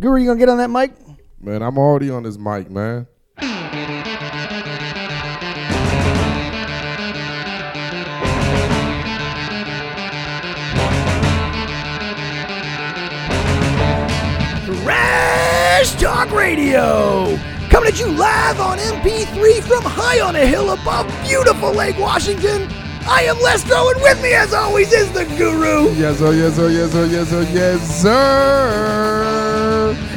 Guru, you gonna get on that mic? Man, I'm already on this mic, man. Trash Talk Radio. Coming at you live on MP3 from high on a hill above beautiful Lake Washington. I am Lestro, and with me, as always, is the Guru. Yes, sir, yes, sir, yes, sir, yes, sir, yes, sir.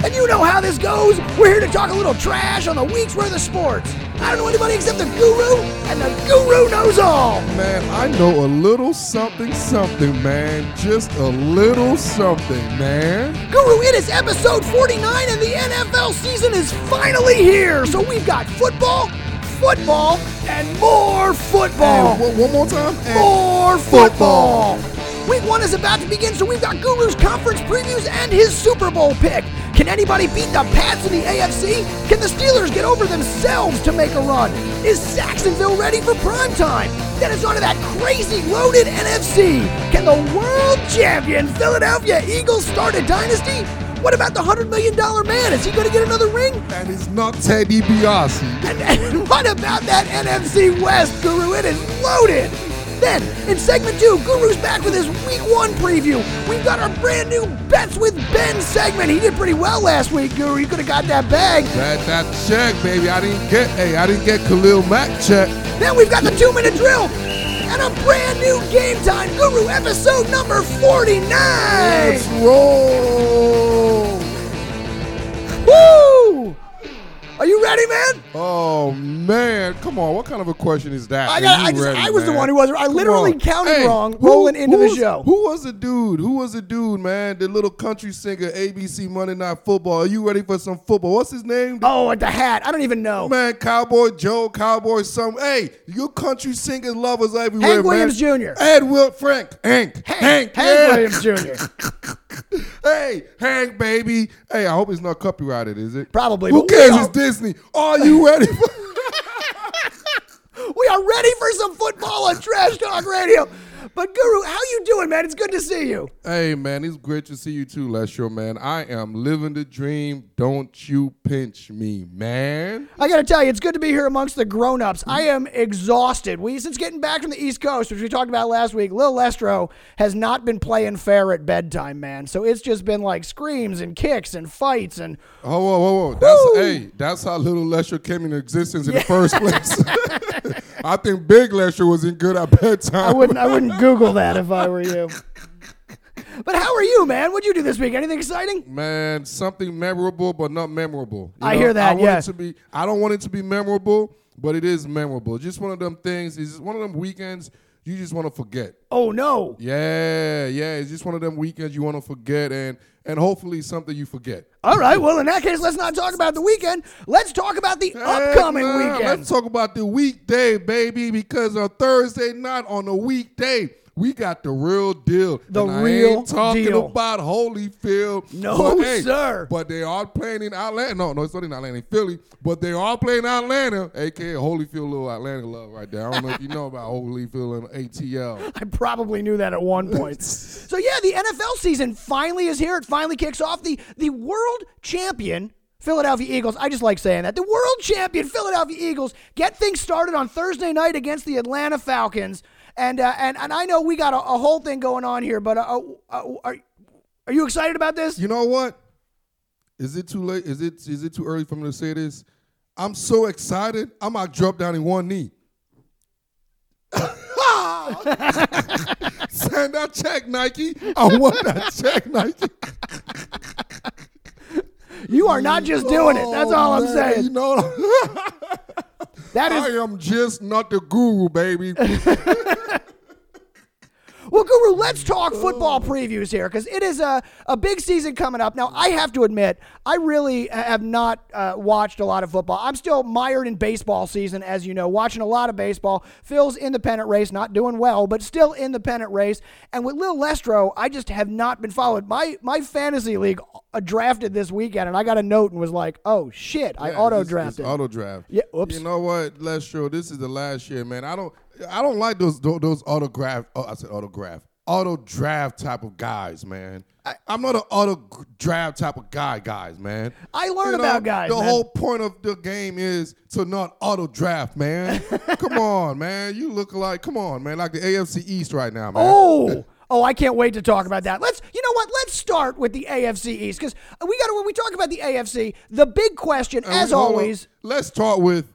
And you know how this goes. We're here to talk a little trash on the week's worth of sports. I don't know anybody except the Guru, and the Guru knows all. Man, I know a little something, something, man. Just a little something, man. Guru, it is episode 49, and the NFL season is finally here. So we've got football, football, and more football. And one, more time. And More football. Week one is about to begin, so we've got Guru's conference previews and his Super Bowl pick. Can anybody beat the Pats in the AFC? Can the Steelers get over themselves to make a run? Is Sacksonville ready for prime time? Then it's on to that crazy loaded NFC. Can the world champion Philadelphia Eagles start a dynasty? What about the $100 million man? Is he going to get another ring? and it's not Teddy Biasi. And, and what about that NFC West, Guru? It is loaded. Then, in segment two, Guru's back with his week one preview. We've got our brand new Bets with Ben segment. He did pretty well last week, Guru. You could have got that bag. That that check, baby. I didn't get. Hey, I didn't get Khalil Mack check. Then we've got the two minute drill and a brand new Game Time Guru episode number 49. Let's roll. Woo! Are you ready, man? Oh man, come on! What kind of a question is that? I got. I just. ready, I was the one who was. I literally counted Hey, wrong, who- rolling into the was- show. Who was the dude? Who was the dude, man? The little country singer, ABC Monday Night Football. Are you ready for some football? What's his name? Oh, at the hat. I don't even know. Man, Cowboy Joe, Cowboy some. Hey, you country singers lovers everywhere, Hank man. Williams Jr. Ed Will Frank. Hank. Hank. Hank yeah. Williams Jr. Hey, Hank, baby. Hey, I hope it's not copyrighted, is it? Probably, Who cares? It's Disney. Are you ready for We are ready for some football on Trash Talk Radio. But Guru, how you doing, man? It's good to see you. Hey man, it's great to see you too, Lestro, man. I am living the dream. Don't you pinch me, man. I got to tell you, it's good to be here amongst the grown-ups. I am exhausted. We since getting back from the East Coast, which we talked about last week. Lil Lestro has not been playing fair at bedtime, man. So it's just been like screams and kicks and fights and Oh, whoa, whoa, whoa. That's hey, that's how little Lestro came into existence in the first place. I think Big Lestro wasn't good at bedtime. I wouldn't I wouldn't Google that if I were you. But how are you, man? What'd you do this week? Anything exciting? Man, something memorable but not memorable. You I hear that, I want yeah. it to be. I don't want it to be memorable, but it is memorable. Just one of them things. It's one of them weekends you just want to forget. Oh no. Yeah, yeah. It's just one of them weekends you want to forget, and and hopefully something you forget. All right. Well, in that case, let's not talk about the weekend. Let's talk about the upcoming nah, weekend. Let's talk about the weekday, baby, because on Thursday night on the weekday, we got the real deal. The And I real ain't talking deal. about Holyfield. No, but, hey, sir. But they are playing in Atlanta. No, no, it's not in Atlanta, in Philly. But they are playing Atlanta, aka Holyfield, little Atlanta love right there. I don't know if you know about Holyfield and ATL. I probably knew that at one point. so yeah, the NFL season finally is here. It finally kicks off. The the world champion Philadelphia Eagles. I just like saying that. The world champion Philadelphia Eagles get things started on Thursday night against the Atlanta Falcons. And uh, and and I know we got a, a whole thing going on here, but uh, uh, are are you excited about this? You know what? Is it too late? Is it is it too early for me to say this? I'm so excited. I might drop down in one knee. Send that check, Nike. I want that check, Nike. You are not just doing it. That's all I'm Oh, man, saying. You know, That I am just not the guru, baby. Well, Guru, let's talk football previews here because it is a, a big season coming up. Now, I have to admit, I really have not uh, watched a lot of football. I'm still mired in baseball season, as you know, watching a lot of baseball. Phil's in the pennant race, not doing well, but still in the pennant race. And with Lil Lestro, I just have not been followed. My my fantasy league uh, drafted this weekend, and I got a note and was like, oh, shit, I auto drafted. Auto draft. Yeah, oops. You know what, Lestro? This is the last year, man. I don't. I don't like those those, autograph. Oh, I said autograph. auto draft type of guys, man. I, am not an auto draft type of guy, guys, man. I learn about guys, The man. whole point of the game is to not auto draft, man. come on, man. You look like, come on, man, like the AFC East right now, man. Oh, oh, I can't wait to talk about that. Let's, you know what? Let's start with the AFC East because we got to. When we talk about the AFC, the big question, And as hold on. always, let's start with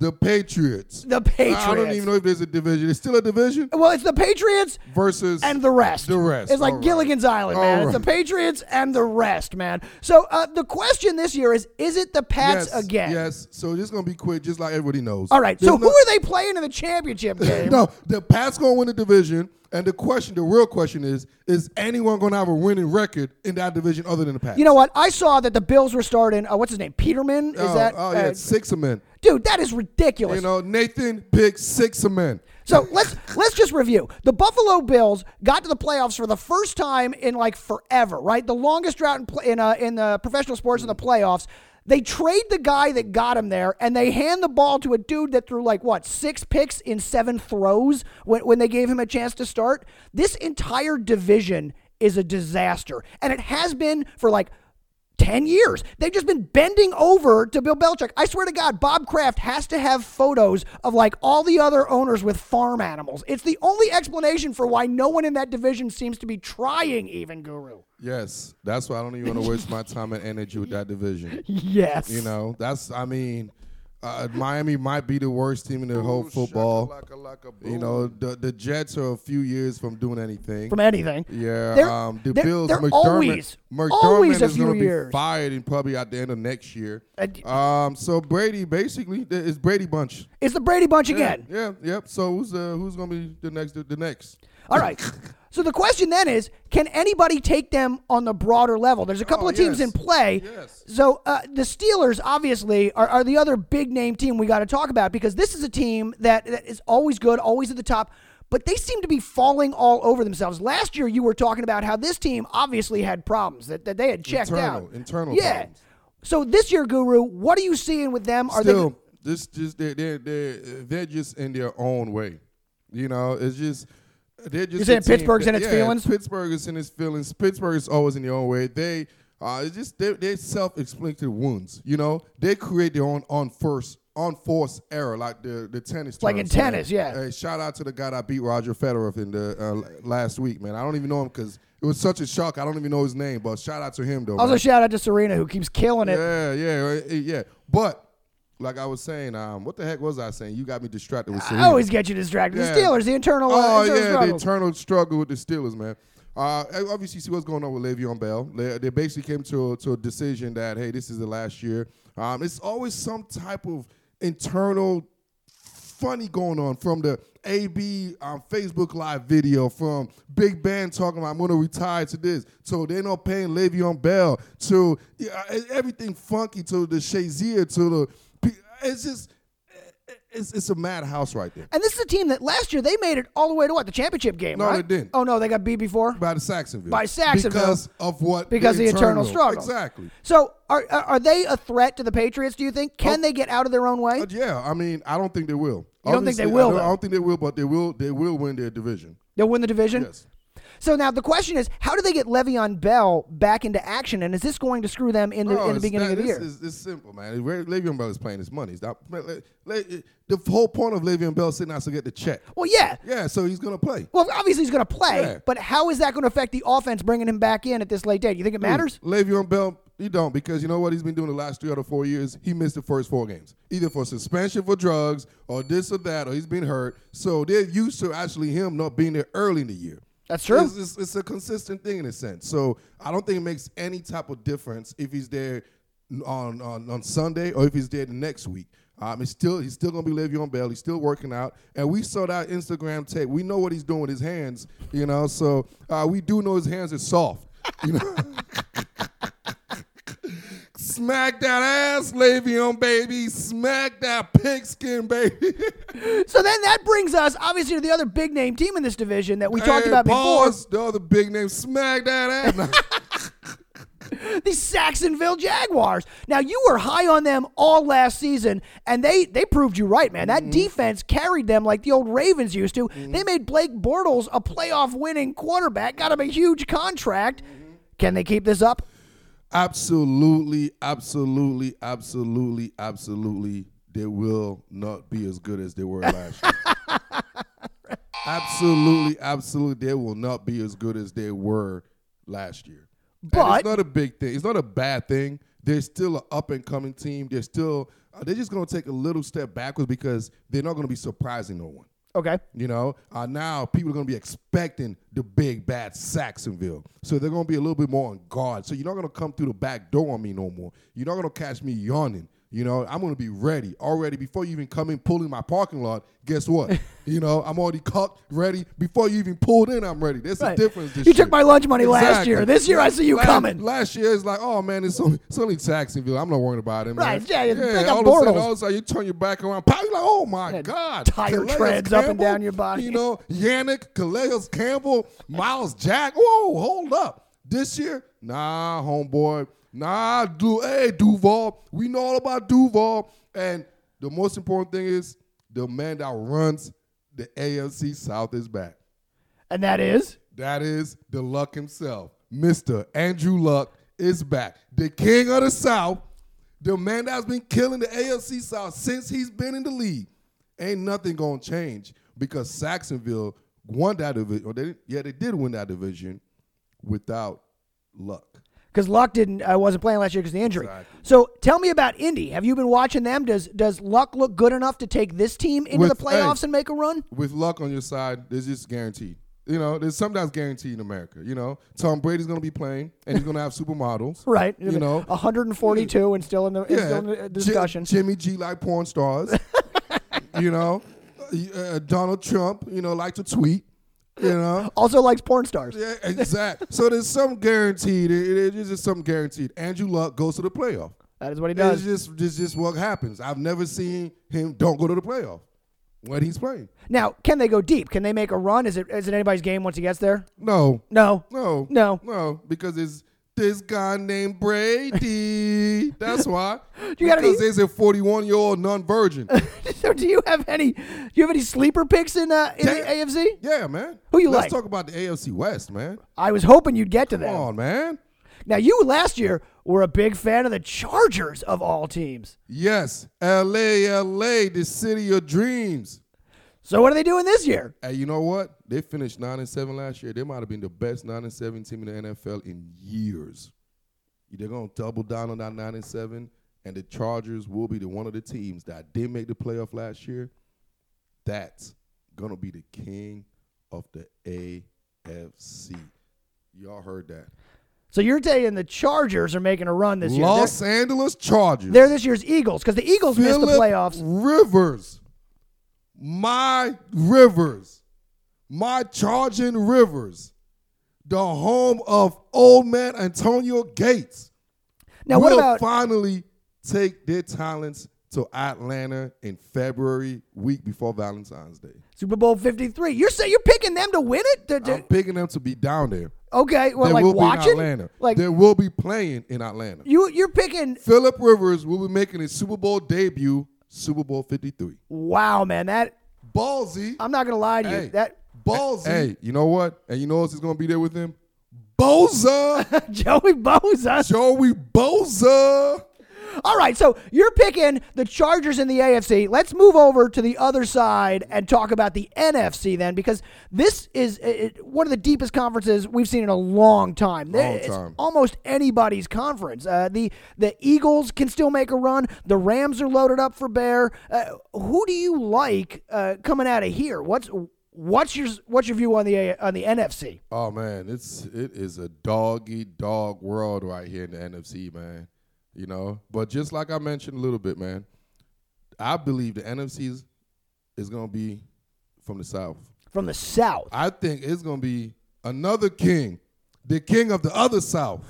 the Patriots. the Patriots. I don't even know if there's a division. It's still a division Well, it's the Patriots versus and the rest. The rest. It's like right. Gilligan's Island, man. All It's the. Patriots and the rest, man. So uh, the question this year is: Is it the Pats yes, again? Yes. So is gonna be quick, just like everybody knows. All right. There's So no- who are they playing in the championship game? No, the Pats gonna win the division, and the question, the real question is, is anyone gonna have a winning record in that division other than the Pats? You know what? I saw that the Bills were starting. Uh, what's his name? Peterman. Is oh, that? Oh yeah, uh, it's six of men. dude, that is ridiculous. You know, Nathan picked six of men. So let's let's just review. The Buffalo Bills got to the playoffs for the first time in like forever, right? The longest drought in in, uh, in the professional sports in the playoffs. They trade the guy that got him there, and they hand the ball to a dude that threw like what six picks in seven throws when, when they gave him a chance to start. This entire division is a disaster, and it has been for like 10 years. They've just been bending over to Bill Belichick. I swear to God, Bob Kraft has to have photos of like all the other owners with farm animals. It's the only explanation for why no one in that division seems to be trying, even Guru. Yes, that's why I don't even want to waste my time and energy with that division. Yes. You know, that's I mean, uh, Miami might be the worst team in the whole football. You know, the the Jets are a few years from doing anything. From anything. Yeah, They're- um, the they're- Bills. they're McDermott, always- McDermott always is going to be fired and probably at the end of next year. Uh, Um, so Brady basically th- it's Brady bunch It's the Brady Bunch again. Yeah, yep. So who's uh, who's going to be the next? The next. All right. So the question then is, can anybody take them on the broader level? There's a couple Oh, of teams yes. in play. Yes. So uh, the Steelers obviously are, are the other big name team we got to talk about because this is a team that, that is always good, always at the top. But they seem to be falling all over themselves. Last year, you were talking about how this team obviously had problems that, that they had checked Internal- out. internal yeah. problems. So this year, Guru, what are you seeing with them? Are Still, they? this just they're they're they're they're just in their own way. You know, it's just they're just. You're saying Pittsburgh's that- in its yeah, feelings? Pittsburgh is in its feelings. Pittsburgh is always in their own way. They uh, it's just they they self-inflicted wounds. You know, they create their own on first on force error, like the the tennis. Like in tennis, yeah. Hey, shout out to the guy that beat Roger Federer in the uh, last week, man. I don't even know him because it was such a shock. I don't even know his name, but shout out to him though. Also, man. shout out to Serena who keeps killing it. Yeah, yeah, yeah. But like I was saying, um, what the heck was I saying? You got me distracted with I always get you distracted. Yeah. The Steelers, the internal. uh, Oh internal yeah, the struggles. eternal struggle with the Steelers, man. Uh, obviously, see what's going on with Le'Veon Bell. They, they basically came to a, to a decision that hey, this is the last year. Um, it's always some type of internal funny going on from the AB um, Facebook Live video from Big Ben talking about I'm going to retire to this. So they're not paying Le'Veon Bell to yeah, everything funky to the Shazier to the. It's just eh, eh, it's, it's a madhouse right there. And this is a team that last year they made it all the way to what the championship game. No, right? they didn't. Oh no, they got beat before. by the Sacksonville. By Sacksonville. Because of what? Because of the internal struggle. Exactly. So are are they a threat to the Patriots? Do you think? Can Oh. they get out of their own way? But yeah, I mean, I don't think they will. You don't think they will, I don't. I don't think they will, but they will. They will win their division. They'll win the division. Yes. So now the question is, how do they get Le'Veon Bell back into action? And is this going to screw them in the in the beginning that- of the this year? Is, it's simple, man. Le'Veon Bell is playing his money. Not, Le- Le- the whole point of Le'Veon Bell sitting out to get the check. well, yeah. Yeah, so he's gonna play. Well, obviously he's going to play, Yeah. but how is that going to affect the offense bringing him back in at this late date? You think it matters? Le'Veon Bell, you don't because you know what he's been doing the last three out of four years. He missed the first four games, either for suspension for drugs or this or that, or he's been hurt. So they're used to actually him not being there early in the year. That's true. It's, it's, it's a consistent thing in a sense. So I don't think it makes any type of difference if he's there on on, on Sunday or if he's there the next week. Um, it's still he's still gonna be Le'Veon Bell. He's still working out, and we saw that Instagram tape. We know what he's doing with his hands, you know. So uh, we do know his hands are soft, you know. Smack that ass, Le'Veon baby. Smack that pigskin, baby. So then that brings us obviously to the other big name team in this division that we talked Hey, about before. pause, The other big name, smack that ass. the Sacksonville Jaguars. Now you were high on them all last season, and they they proved you right, man. That mm-hmm. defense carried them like the old Ravens used to. Mm-hmm. They made Blake Bortles a playoff winning quarterback, got him a huge contract. Mm-hmm. Can they keep this up? Absolutely, absolutely, absolutely, absolutely. They will not be as good as they were last year. absolutely, absolutely. They will not be as good as they were last year. And But- it's not a big thing. It's not a bad thing. They're still an up and coming team. They're still. Uh, they're just going to take a little step backwards because they're not going to be surprising no one. Okay. You know, uh, now people are going to be expecting the big bad Sacksonville. So they're going to be a little bit more on guard. So you're not going to come through the back door on me no more. You're not going to catch me yawning. You know, I'm going to be ready already before you even come in pulling my parking lot. Guess what? you know, I'm already cocked, ready. Before you even pulled in, I'm ready. There's Right. a difference. This You year. took my lunch money last year. This year I see you last, coming. Last year it's like, oh man, it's only, it's only Jacksonville. I'm not worried about it, man. Right, yeah, up all of a sudden, all of a sudden, you turn your back around, pow, you're like, oh my Yeah, god, tire Calais treads up and down your body. You know, Yannick, Calais Campbell, Myles Jack. Whoa, hold up. This year, nah, homeboy, nah, du- hey Duval. We know all about Duval, and the most important thing is the man that runs the AFC South is back. And that is? That is the Luck himself. Mr. Andrew Luck is back. The king of the South. The man that's been killing the AFC South since he's been in the league. Ain't nothing gonna change because Sacksonville won that division. Or they, yeah, they did win that division without luck. Because Luck didn't uh, wasn't playing last year because of the injury. Exactly. So tell me about Indy. Have you been watching them? Does does Luck look good enough to take this team into With- the playoffs hey. and make a run? With luck on your side, there's just guaranteed. You know, there's something that's guaranteed in America. You know, Tom Brady's gonna be playing and he's gonna have supermodels. Right. You know, 142 and still in the, still in the discussion. Jimmy G like porn stars. you know, uh, Donald Trump, you know, like to tweet. You know, also likes porn stars. yeah, exactly. so there's some guaranteed. It, it is just something guaranteed. Andrew Luck goes to the playoff. That is what he It's does. just, it's just what happens. I've never seen him don't go to the playoff when he's playing. Now, can they go deep? Can they make a run? Is it is it anybody's game once he gets there? No, No. no, No. no, because it's this guy named Brady. That's why. You got because there's a 41 year old non-virgin. so do you have any do you have any sleeper picks in uh, in the AFC? Yeah, man. Who you Let's like? talk about the AFC West, man. I was hoping you'd get to Come that. on, man. Now you last year were a big fan of the Chargers of all teams. Yes, LA, LA, the city of dreams. So what are they doing this year? Hey, you know what? They finished nine and seven last year. They might have been the best nine and seven team in the NFL in years. They're gonna double down on that nine and seven, and the Chargers will be the one of the teams that did make the playoff last year. That's gonna be the king of the AFC. Y'all heard that? So you're saying the Chargers are making a run this year. Los Angeles Chargers. they're this year's Eagles because the Eagles missed the playoffs. Rivers, my Rivers, my Charging Rivers, the home of old man Antonio Gates. Now what about finally take their talents to Atlanta in February, week before Valentine's Day? Super Bowl 53? You're saying you're picking them to win it? To- to- I'm picking them to be down there. okay, well, they like will watching, be in Atlanta. like they will be playing in Atlanta. you you're picking. Philip Rivers will be making his Super Bowl debut, Super Bowl 53. Wow, man, that Ballsy. I'm not gonna lie to you. Hey. That Ballsy. Hey, you know what? And you know who's going to be there with him? Bosa. Joey Bosa. Joey Bosa. All right, so you're picking the Chargers in the AFC. Let's move over to the other side and talk about the NFC then, because this is it, one of the deepest conferences we've seen in a long time. Long it's time. almost anybody's conference. Uh, the the Eagles can still make a run. The Rams are loaded up for Bear. Uh, who do you like uh, coming out of here? What's what's your what's your view on the on the NFC? Oh man, it's it is a doggy dog world right here in the NFC, man. You know, but just like I mentioned a little bit, man, I believe the NFC is, to be from the South. From the South, I think it's going to be another king, the king of the other South.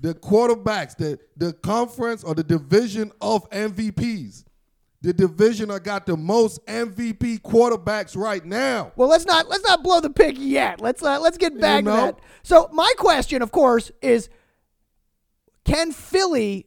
The quarterbacks, the the conference or the division of MVPs. The division that got the most MVP quarterbacks right now. Well, let's not let's not blow the pick yet. Let's uh, let's get back know? to that. So my question, of course, is can Philly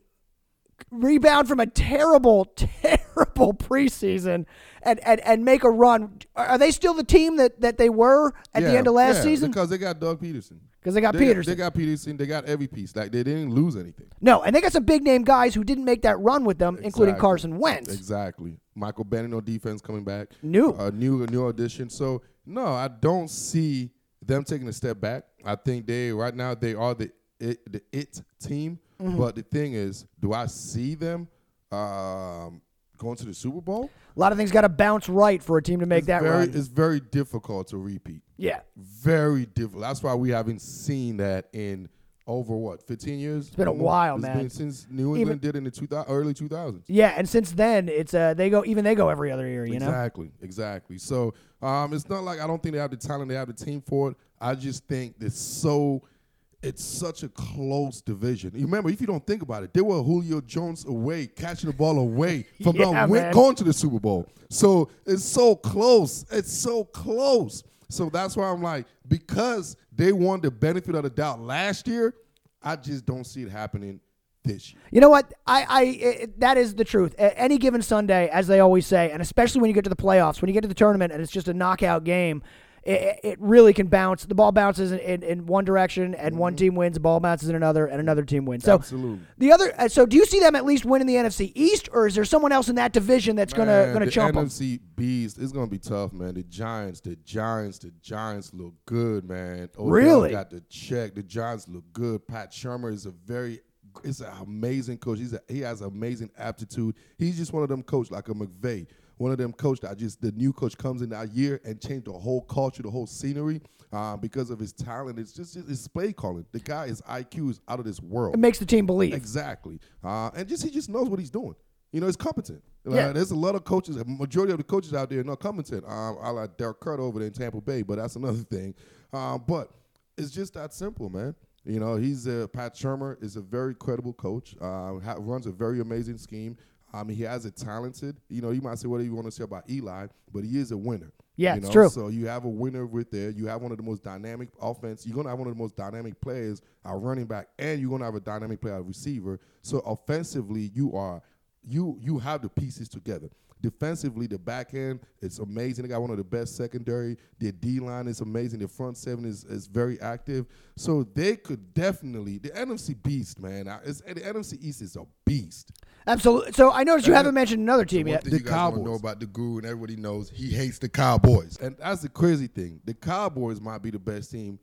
rebound from a terrible, terrible preseason and, and, and make a run? Are they still the team that, that they were at the end of last yeah, season? because they got Doug Pederson. Because they got They, Pederson. They got Pederson. They got every piece. Like they didn't lose anything. no, and they got some big name guys who didn't make that run with them, including Carson Wentz. Exactly. Michael Bennett on defense coming back. New. A new new addition. So no, I don't see them taking a step back. I think they right now they are the it, the it team. Mm-hmm. But the thing is, do I see them um, going to the Super Bowl? A lot of things got to bounce right for a team to make it's that very, run. It's very difficult to repeat. Yeah. Very difficult. That's why we haven't seen that in over what 15 years. It's been a while, man. Been since New Even- England did it in the 2000, early 2000s. Yeah, and since then it's uh they go even they go every other year, you know. Exactly, exactly. So um, it's not like I don't think they have the talent, they have the team for it. I just think it's so, it's such a close division. Remember, if you don't think about it, they were Julio Jones away, catching the ball away from Yeah, win- going to the Super Bowl. So it's so close. It's so close. So that's why I'm like, because they won the benefit of the doubt last year, I just don't see it happening this year. You know what? I, I it, that is the truth. A- any given Sunday, as they always say, and especially when you get to the playoffs, when you get to the tournament, and it's just a knockout game, it, it really can bounce. The ball bounces in, in, in one direction, and one team wins. The ball bounces in another, and another team wins. So Absolutely. the other. uh, So do you see them at least winning the NFC East, or is there someone else in that division that's gonna Man, gonna the chump them? NFC beast. It's gonna be tough, man. The Giants, the Giants, the Giants look good, man. Odell Really? got the check. The Giants look good. Pat Shurmur is a very, it's an amazing coach. He's a, he has amazing aptitude. He's just one of them coach like a McVay. One of them coach that just the new coach comes in that year and change the whole culture, the whole scenery, uh, because of his talent. It's just his play calling. The guy, his IQ is out of this world. It makes the team believe. Exactly. Uh, and just he just knows what he's doing. You know, he's competent. Uh, Yeah. there's a lot of coaches, a majority of the coaches out there are not competent. Um, I like Dirk Koetter over there in Tampa Bay, but that's another thing. Um, but it's just that simple, man. You know, he's a Pat Shurmur is a very credible coach. Uh, ha- runs a very amazing scheme. I mean, he has a talented. You know, you might say whatever you want to say about Eli, but he is a winner. Yeah, you it's true. So you have a winner with there. You have one of the most dynamic offense. You're gonna have one of the most dynamic players, our running back, and you're gonna have a dynamic player, at receiver. So offensively, you are you you have the pieces together. Defensively, the back end it's amazing. They got one of the best secondary. Their D line is amazing. The front seven is, is very active. So they could definitely the NFC beast, man. I- It's, the NFC East is a beast. Absolutely. So I noticed you haven't mentioned another team One yet. thing The you guys wanna Cowboys. Know about the guru, and everybody knows he hates the Cowboys, and that's the crazy thing. The Cowboys might be the best team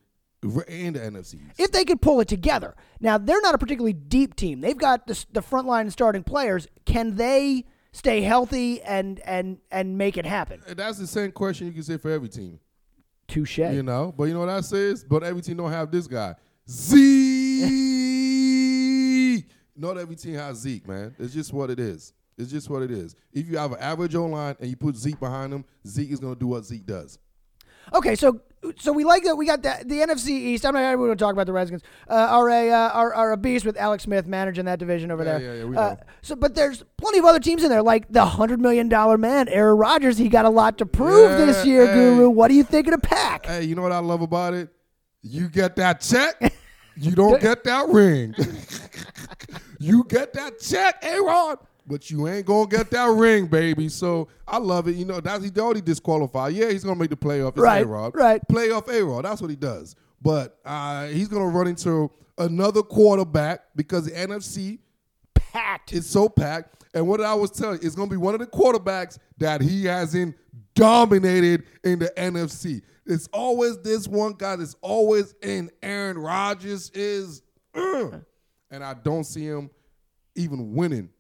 in the NFC. If they could pull it together. Now they're not a particularly deep team. They've got the, the front line and starting players. Can they stay healthy and and and make it happen? And that's the same question you can say for every team, Touche. you know. But you know what I says? But every team don't have this guy, Zeke. Not every team has Zeke, man. It's just what it is. It's just what it is. If you have an average O line and you put Zeke behind him, Zeke is going to do what Zeke does. Okay, so so we like that we got the, the NFC East. I'm not even going to talk about the Redskins. Uh, are a uh, are, are a beast with Alex Smith managing that division over Yeah, there. yeah, yeah, we Uh, know. so, but there's plenty of other teams in there, like the hundred million dollar man, Aaron Rodgers. He got a lot to prove Yeah, this year, hey. Guru. What do you think of the pack? Hey, you know what I love about it? You get that check, you don't get that ring. you get that check, Aaron, but you ain't gonna get that ring, baby. So I love it. You know, that's he already disqualified. Yeah, he's gonna make the playoff. It's Right, A-Rod. right. Playoff A-Rod. That's what he does. But uh, he's gonna run into another quarterback because the NFC Packed. it's so packed. And what I was telling you, it's to be one of the quarterbacks that he hasn't dominated in the NFC. It's always this one guy that's always in. Aaron Rodgers is, ugh. and I don't see him even winning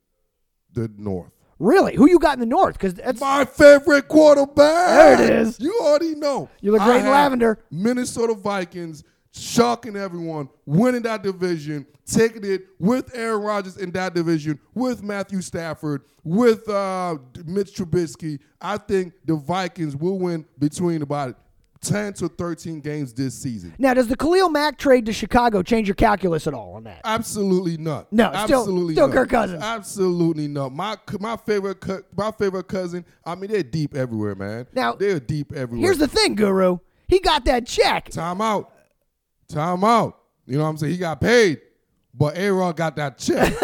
the North. Really? Who you got in the North? Because that's My favorite quarterback. There it is. You already know. You look I great in lavender. Minnesota Vikings shocking everyone, winning that division, taking it with Aaron Rodgers in that division, with Matthew Stafford, with uh, Mitch Trubisky. I think the Vikings will win between about 10 to 13 games this season. now does the Khalil Mack trade to Chicago change your calculus at all on that? Absolutely not. No, absolutely still not. Kirk Cousins. Absolutely not. My my favorite my favorite cousin. I mean, they're deep everywhere, man. Now, they're deep everywhere. Here's the thing, Guru. He got that check. Time out. Time out. You know what I'm saying? He got paid. but A Rod got that check.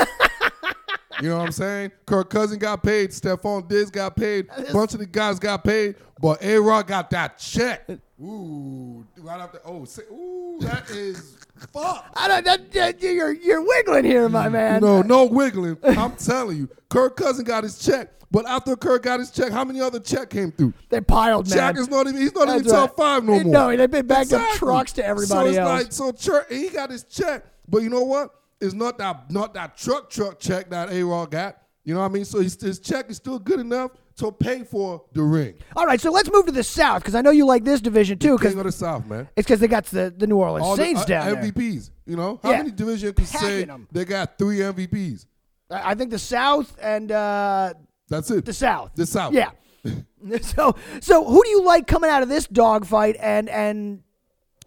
you know what I'm saying? Kirk Cousin got paid, Stefon Diggs got paid, a bunch of the guys got paid, but A Rod got that check. Ooh, right after. Oh, say, ooh, that is fuck. I don't. That, that- you're you're wiggling here, my man. No, no wiggling. I'm telling you, Kirk Cousin got his check. But after Kirk got his check, how many other check came through? They piled, man. Shaq is not even he's not That's even top five no more. No, they've been backed up trucks to everybody so it's else. Like, so he got his check, but you know what? It's not that not that truck truck check that A Rod got. You know what I mean? So his, his check is still good enough to pay for the ring. All right, so let's move to the South because I know you like this division too. Because the South, man. it's because they got the, the New Orleans All the, Saints uh, down there. MVPs. You know how Yeah. many division can say Packing 'em. they got three MVPs? I I think the South and uh, That's it. the South. The South. Yeah. so so who do you like coming out of this dogfight and and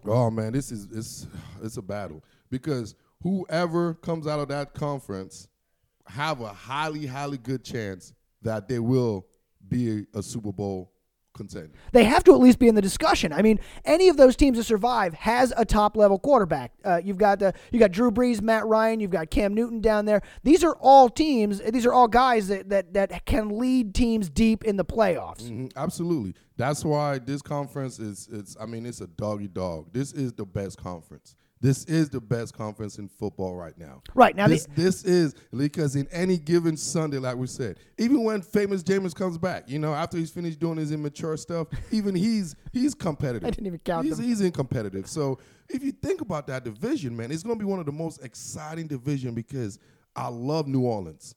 Oh man, this is it's it's a battle because whoever comes out of that conference have a highly highly good chance that they will be a, Super Bowl contender. they have to at least be in the discussion. I mean, any of those teams that survive has a top level quarterback. Uh, you've got the you got Drew Brees, Matt Ryan, you've got Cam Newton down there. These are all teams. These are all guys that that that can lead teams deep in the playoffs. Mhm, absolutely. That's why this conference is it's I mean it's a doggy dog. This is the best conference. This is the best conference in football right now. Right, now the- this, this is because in any given Sunday, like we said, even when famous Jameis comes back, you know, after he's finished doing his immature stuff, even he's he's competitive. I didn't even count he's, them. He's in competitive. So if you think about that division, man, it's gonna be one of the most exciting division because I love New Orleans.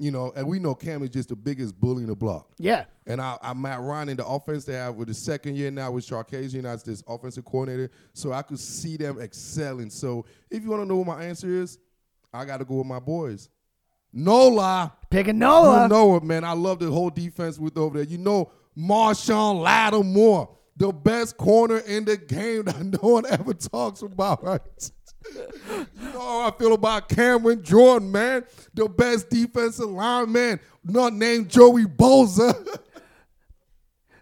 You know, and we know Cam is just the biggest bully in the block. Yeah. And I, I'm Matt Ryan in the offense they have with the second year now with Sarkisian as this offensive coordinator. So I could see them excelling. So if you want to know what my answer is, I got to go with my boys. Nola. Picking Nola. You know it, man. I love the whole defense with over there. You know, Marshon Lattimore, the best corner in the game that no one ever talks about, right? You know how I feel about Cameron Jordan, man. The best defensive lineman, not named Joey Bosa.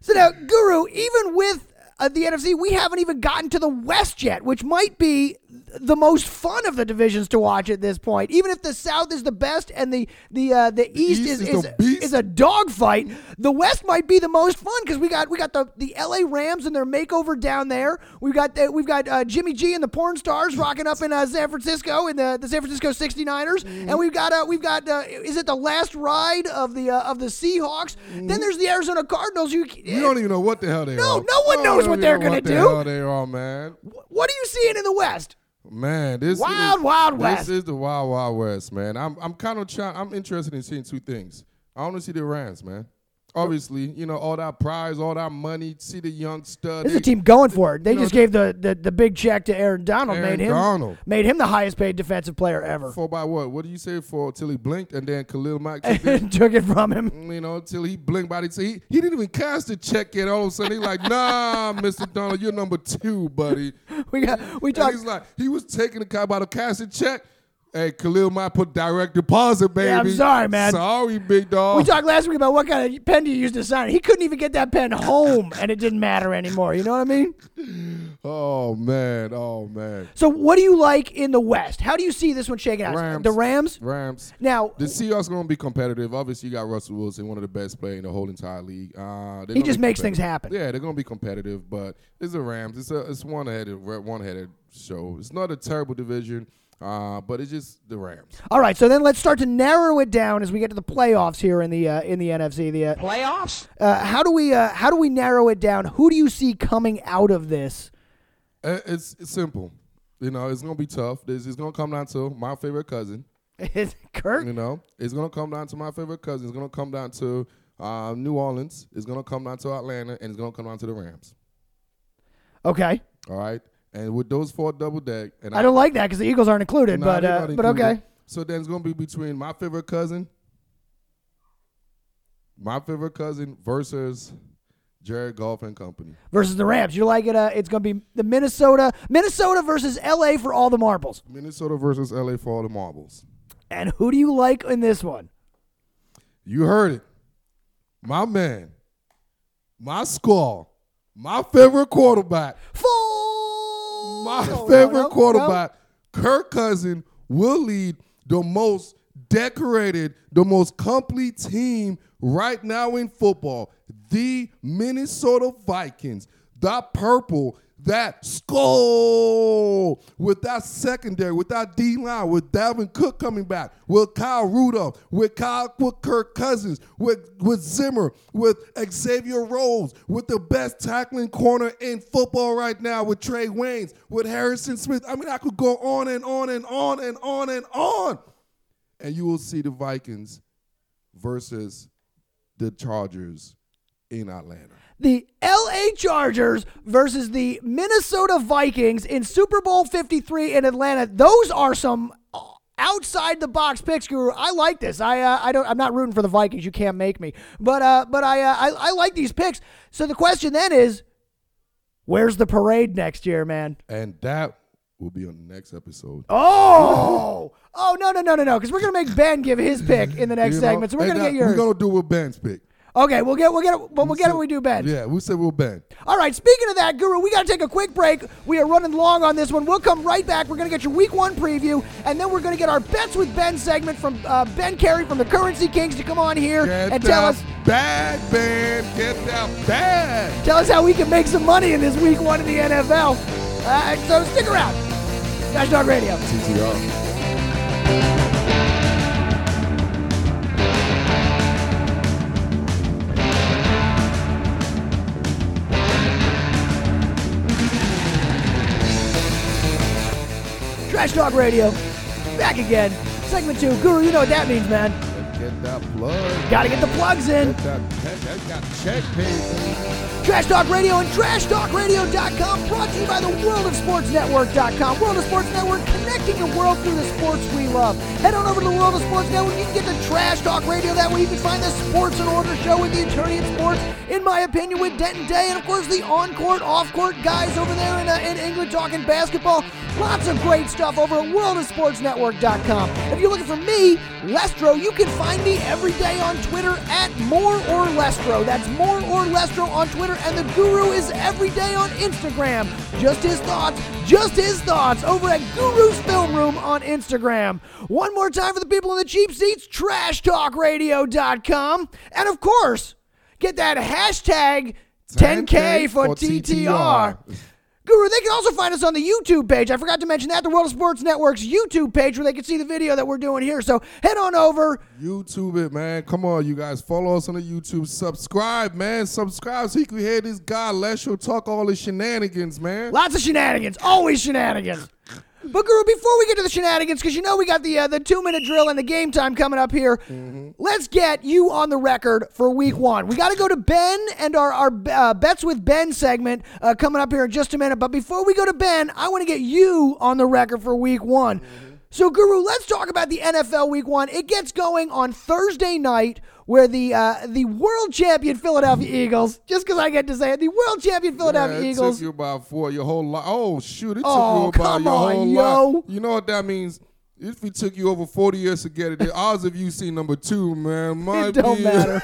So now, Guru, even with uh, the NFC, we haven't even gotten to the West yet, which might be the most fun of the divisions to watch at this point. Even if the South is the best and the the uh, the East, East is is is, the is a dogfight, the West might be the most fun because we got we got the, the LA Rams and their makeover down there. We've got the, we've got uh, Jimmy G and the porn stars rocking up in uh, San Francisco in the, the San Francisco 69ers, Mm-hmm. and we've got uh, we've got uh, is it the last ride of the uh, of the Seahawks? Then there's the Arizona Cardinals. You You Mm-hmm. don't even know what the hell they No, are. no no one knows what they're gonna what the do. hell they are, man. What are you seeing in the West? Man, this Wild, is, Wild this is the wild, wild west, man. I'm, I'm kind of trying. I'm interested in seeing two things. I want to see the Rams, man. Obviously, you know all that prize, all that money. See the young stud. This is a team going for it. They know, just gave the, the, the big check to Aaron Donald, Aaron made him Donald. made him the highest paid defensive player ever, for by what? What do you say for till he blinked and then Khalil Mack took it? took it from him. Mm, you know, till he blinked by the he, he didn't even cash the check yet. All of a sudden, he like, nah, Mr. Donald, you're number two, buddy. We got we talked. he's like, he was taking the guy by the cash the check. Hey, Khalil might put direct deposit, baby. Yeah, I'm sorry, man. Sorry, big dog. We talked last week about what kind of pen do you use to sign. it. He couldn't even get that pen home, and it didn't matter anymore. You know what I mean? oh man, oh man. So, what do you like in the West? How do you see this one shaking out? Rams. The Rams. Rams. Now, The Seahawks going to be competitive. Obviously, you got Russell Wilson, one of the best players in the whole entire league. Uh, He just makes things happen. Yeah, they're going to be competitive, but it's the Rams. It's a it's one headed one headed show. It's not a terrible division, uh, but it's just the Rams. all right. So then let's start to narrow it down as we get to the playoffs here in the uh, in the NFC. The uh, Playoffs? uh, how do we uh, how do we narrow it down? Who do you see coming out of this? Uh, It's it's simple. You know, it's going to be tough. This is going to come down to my favorite cousin. Is it Kurt? You know, it's going to come down to my favorite cousin. It's going to come down to uh, New Orleans. It's going to come down to Atlanta, and it's going to come down to the Rams. Okay. All right. And with those four double deck, and I don't like that because the Eagles aren't included, Nah, but they're uh, not but included. okay. So then it's gonna be between my favorite cousin, my favorite cousin versus Jared Goff and Company. Versus the Rams, you like it? Uh, it's going to be the Minnesota Minnesota versus L.A. for all the marbles. Minnesota versus LA for all the marbles. And who do you like in this one? You heard it, my man, my squall, my favorite quarterback, Full. My No, no, favorite no, no. quarterback, Kirk Cousin will lead the most decorated, the most complete team right now in football, the Minnesota Vikings. The purple, that skull with that secondary, with that D line, with Dalvin Cook coming back, with Kyle Rudolph, with Kyle, with Kirk Cousins, with with Zimmer, with Xavier Rhodes, with the best tackling corner in football right now, with Trae Waynes, with Harrison Smith. I mean, I could go on and on and on and on and on, and you will see the Vikings versus the Chargers in Atlanta the LA Chargers versus the Minnesota Vikings in Super Bowl 53 in Atlanta. Those are some outside the box picks, Guru. I like this. I uh, I don't. I'm not rooting for the Vikings. You can't make me. But uh, but I, uh, I I like these picks. So the question then is, where's the parade next year, man? And that will be on the next episode. Oh, oh no no no no no! Because we're gonna make Ben give his pick in the next you know, segment. So we're gonna get yours. We're gonna do with Ben's pick. Okay, we'll get we'll get it. We'll, we'll get it when we do Ben. Yeah, we said we'll Ben. All right. Speaking of that, Guru, we got to take a quick break. We are running long on this one. We'll come right back. We're going to get your Week One preview, and then we're going to get our bets with Ben segment from uh, Ben Carey from the Currency Kings to come on here get and tell us bad Ben, get that bad. Tell us how we can make some money in this Week One in the NFL. Uh, so stick around. Trash Talk Radio. TTR. Trash Talk Radio, back again. Segment two. Guru, you know what that means, man. Get that plug. Gotta get the plugs in. Get that, got check. Trash Talk Radio and TrashTalkRadio.com brought to you by the World of Sports Network.com. World of Sports Network connecting your world through the sports we love. Head on over to the World of Sports Network. You can get the Trash Talk Radio. That way you can find the Sports and Order show with the attorney in sports, in my opinion, with Denton Day, and of course the on-court, off-court guys over there in, uh, in England talking basketball. Lots of great stuff over at worldofsportsnetwork.com. If you're looking for me, Lestro, you can find me every day on Twitter at More or Lestro. That's More or Lestro on Twitter, and the Guru is every day on Instagram. Just his thoughts, just his thoughts over at Guru's Film Room on Instagram. One more time for the people in the cheap seats, trashtalkradio.com. And of course, get that hashtag 10K for, for TTR. TTR. Guru, they can also find us on the YouTube page. I forgot to mention that, the World of Sports Network's YouTube page where they can see the video that we're doing here. So head on over. YouTube it, man. Come on, you guys. Follow us on the YouTube. Subscribe, man. Subscribe so you can hear this guy Lesho talk all his shenanigans, man. Lots of shenanigans. Always shenanigans. But Guru, before we get to the shenanigans, because you know we got the uh, the two minute drill and the game time coming up here, mm-hmm. let's get you on the record for week one. We got to go to Ben and our our uh, bets with Ben segment uh, coming up here in just a minute. But before we go to Ben, I want to get you on the record for week one. Mm-hmm. So, Guru, let's talk about the NFL Week One. It gets going on Thursday night, where the uh, the world champion Philadelphia Eagles, just because I get to say it, the world champion Philadelphia yeah, it Eagles. Took you about four your whole life. Oh shoot! It took oh, you about your on, whole yo. life. You know what that means? If it took you over 40 years to get it, the odds of you seeing number two, man, might it don't be. matter.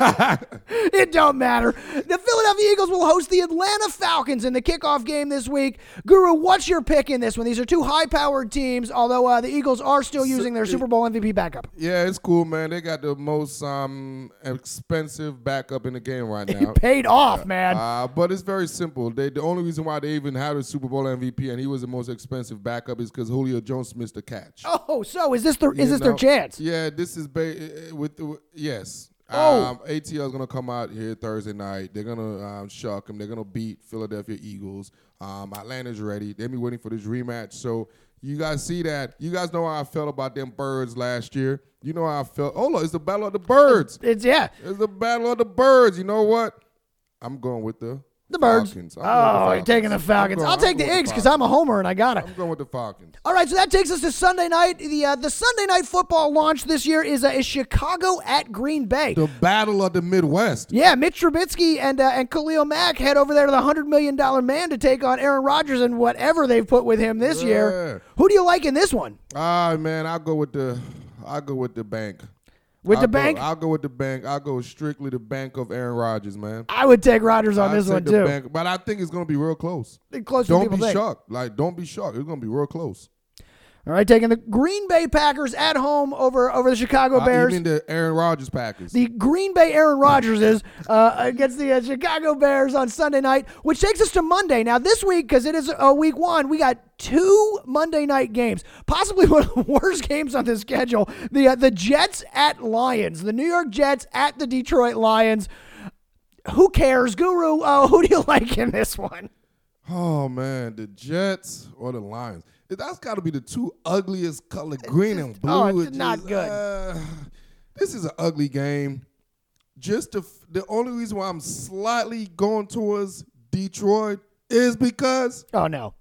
it don't matter. The Philadelphia Eagles will host the Atlanta Falcons in the kickoff game this week. Guru, what's your pick in this one? These are two high-powered teams, although uh, the Eagles are still using their Super Bowl MVP backup. Yeah, it's cool, man. They got the most um, expensive backup in the game right now. It paid off, man. Uh, but it's very simple. They, the only reason why they even had a Super Bowl MVP and he was the most expensive backup is because Julio Jones missed a catch. Oh, so is this the is this know, their chance? Yeah, this is ba- eh, eh, with yes. Oh. Um, ATL is gonna come out here Thursday night. They're gonna um, shock them. They're gonna beat Philadelphia Eagles. Um, Atlanta's ready. They'll be waiting for this rematch. So you guys see that. You guys know how I felt about them birds last year. You know how I felt. Oh, look, it's the battle of the birds. It's yeah. It's the battle of the birds. You know what? I'm going with the the birds. Falcons. Oh, you're taking the Falcons. Going, I'll take the eggs because I'm a homer and I got it. I'm going with the Falcons. All right, so that takes us to Sunday night. The uh, the Sunday night football launch this year is, uh, is Chicago at Green Bay. The battle of the Midwest. Yeah, Mitch Trubisky and uh, and Khalil Mack head over there to the hundred million dollar man to take on Aaron Rodgers and whatever they've put with him this yeah. year. Who do you like in this one? Ah, man, I'll go with the I'll go with the bank. With I'll the go, bank? I'll go with the bank. I'll go strictly the bank of Aaron Rodgers, man. I would take Rodgers on I'll this one the too. Bank, but I think it's gonna be real close. Close don't be think. shocked. Like, don't be shocked. It's gonna be real close. All right, taking the Green Bay Packers at home over over the Chicago Uh, Bears. you mean the Aaron Rodgers Packers? the Green Bay Aaron Rodgers is uh, against the uh, Chicago Bears on Sunday night, which takes us to Monday. Now, this week, because it is uh, week one, we got two Monday night games, possibly one of the worst games on the schedule. The uh, the Jets at Lions, the New York Jets at the Detroit Lions. Who cares, Guru? Uh, who do you like in this one? oh man, the Jets or the Lions? That's got to be the two ugliest color, green and blue. oh, it's It not just, good. uh, this is an ugly game. Just the f- the only reason why I'm slightly going towards Detroit is because Oh no!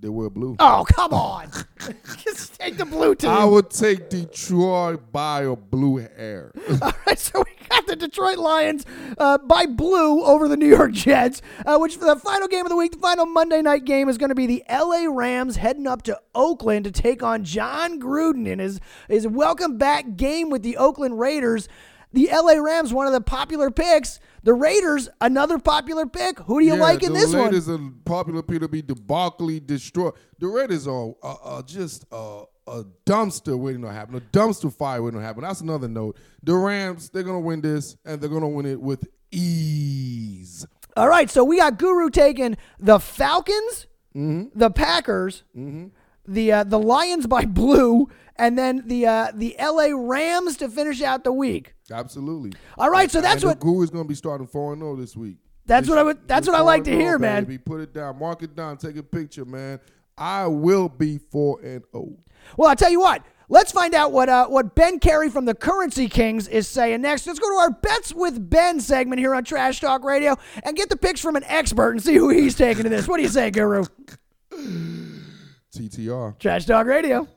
They wear blue. Oh come on! Just take the blue team. I would take Detroit by a blue hair. All right, so we got the Detroit Lions uh, by blue over the New York Jets, uh, which for the final game of the week, the final Monday night game is going to be the LA Rams heading up to Oakland to take on Jon Gruden in his, his welcome back game with the Oakland Raiders. The LA Rams, one of the popular picks. The Raiders, another popular pick. Who do you Yeah, like in this one? The Raiders are a popular people to be debauchery destroyed. The Raiders are, are, are just a, a dumpster waiting to happen. A dumpster fire waiting to happen. That's another note. The Rams, they're gonna win this, and they're gonna win it with ease. All right, so we got Guru taking the Falcons, Mm-hmm. the Packers, the uh, the Lions by blue, and then the uh, the L.A. Rams to finish out the week. Absolutely. All right, so that's what Guru is gonna be starting four and zero this week. That's what I would- that's what I like to hear, man. Baby. Put it down, mark it down, take a picture, man. I will be four and oh. zero. Well, I'll tell you what. Let's find out what uh, what Ben Carey from the Currency Kings is saying next. Let's go to our bets with Ben segment here on Trash Talk Radio and get the picks from an expert and see who he's taking to this. What do you say, Guru? TTR. Trash Talk Radio.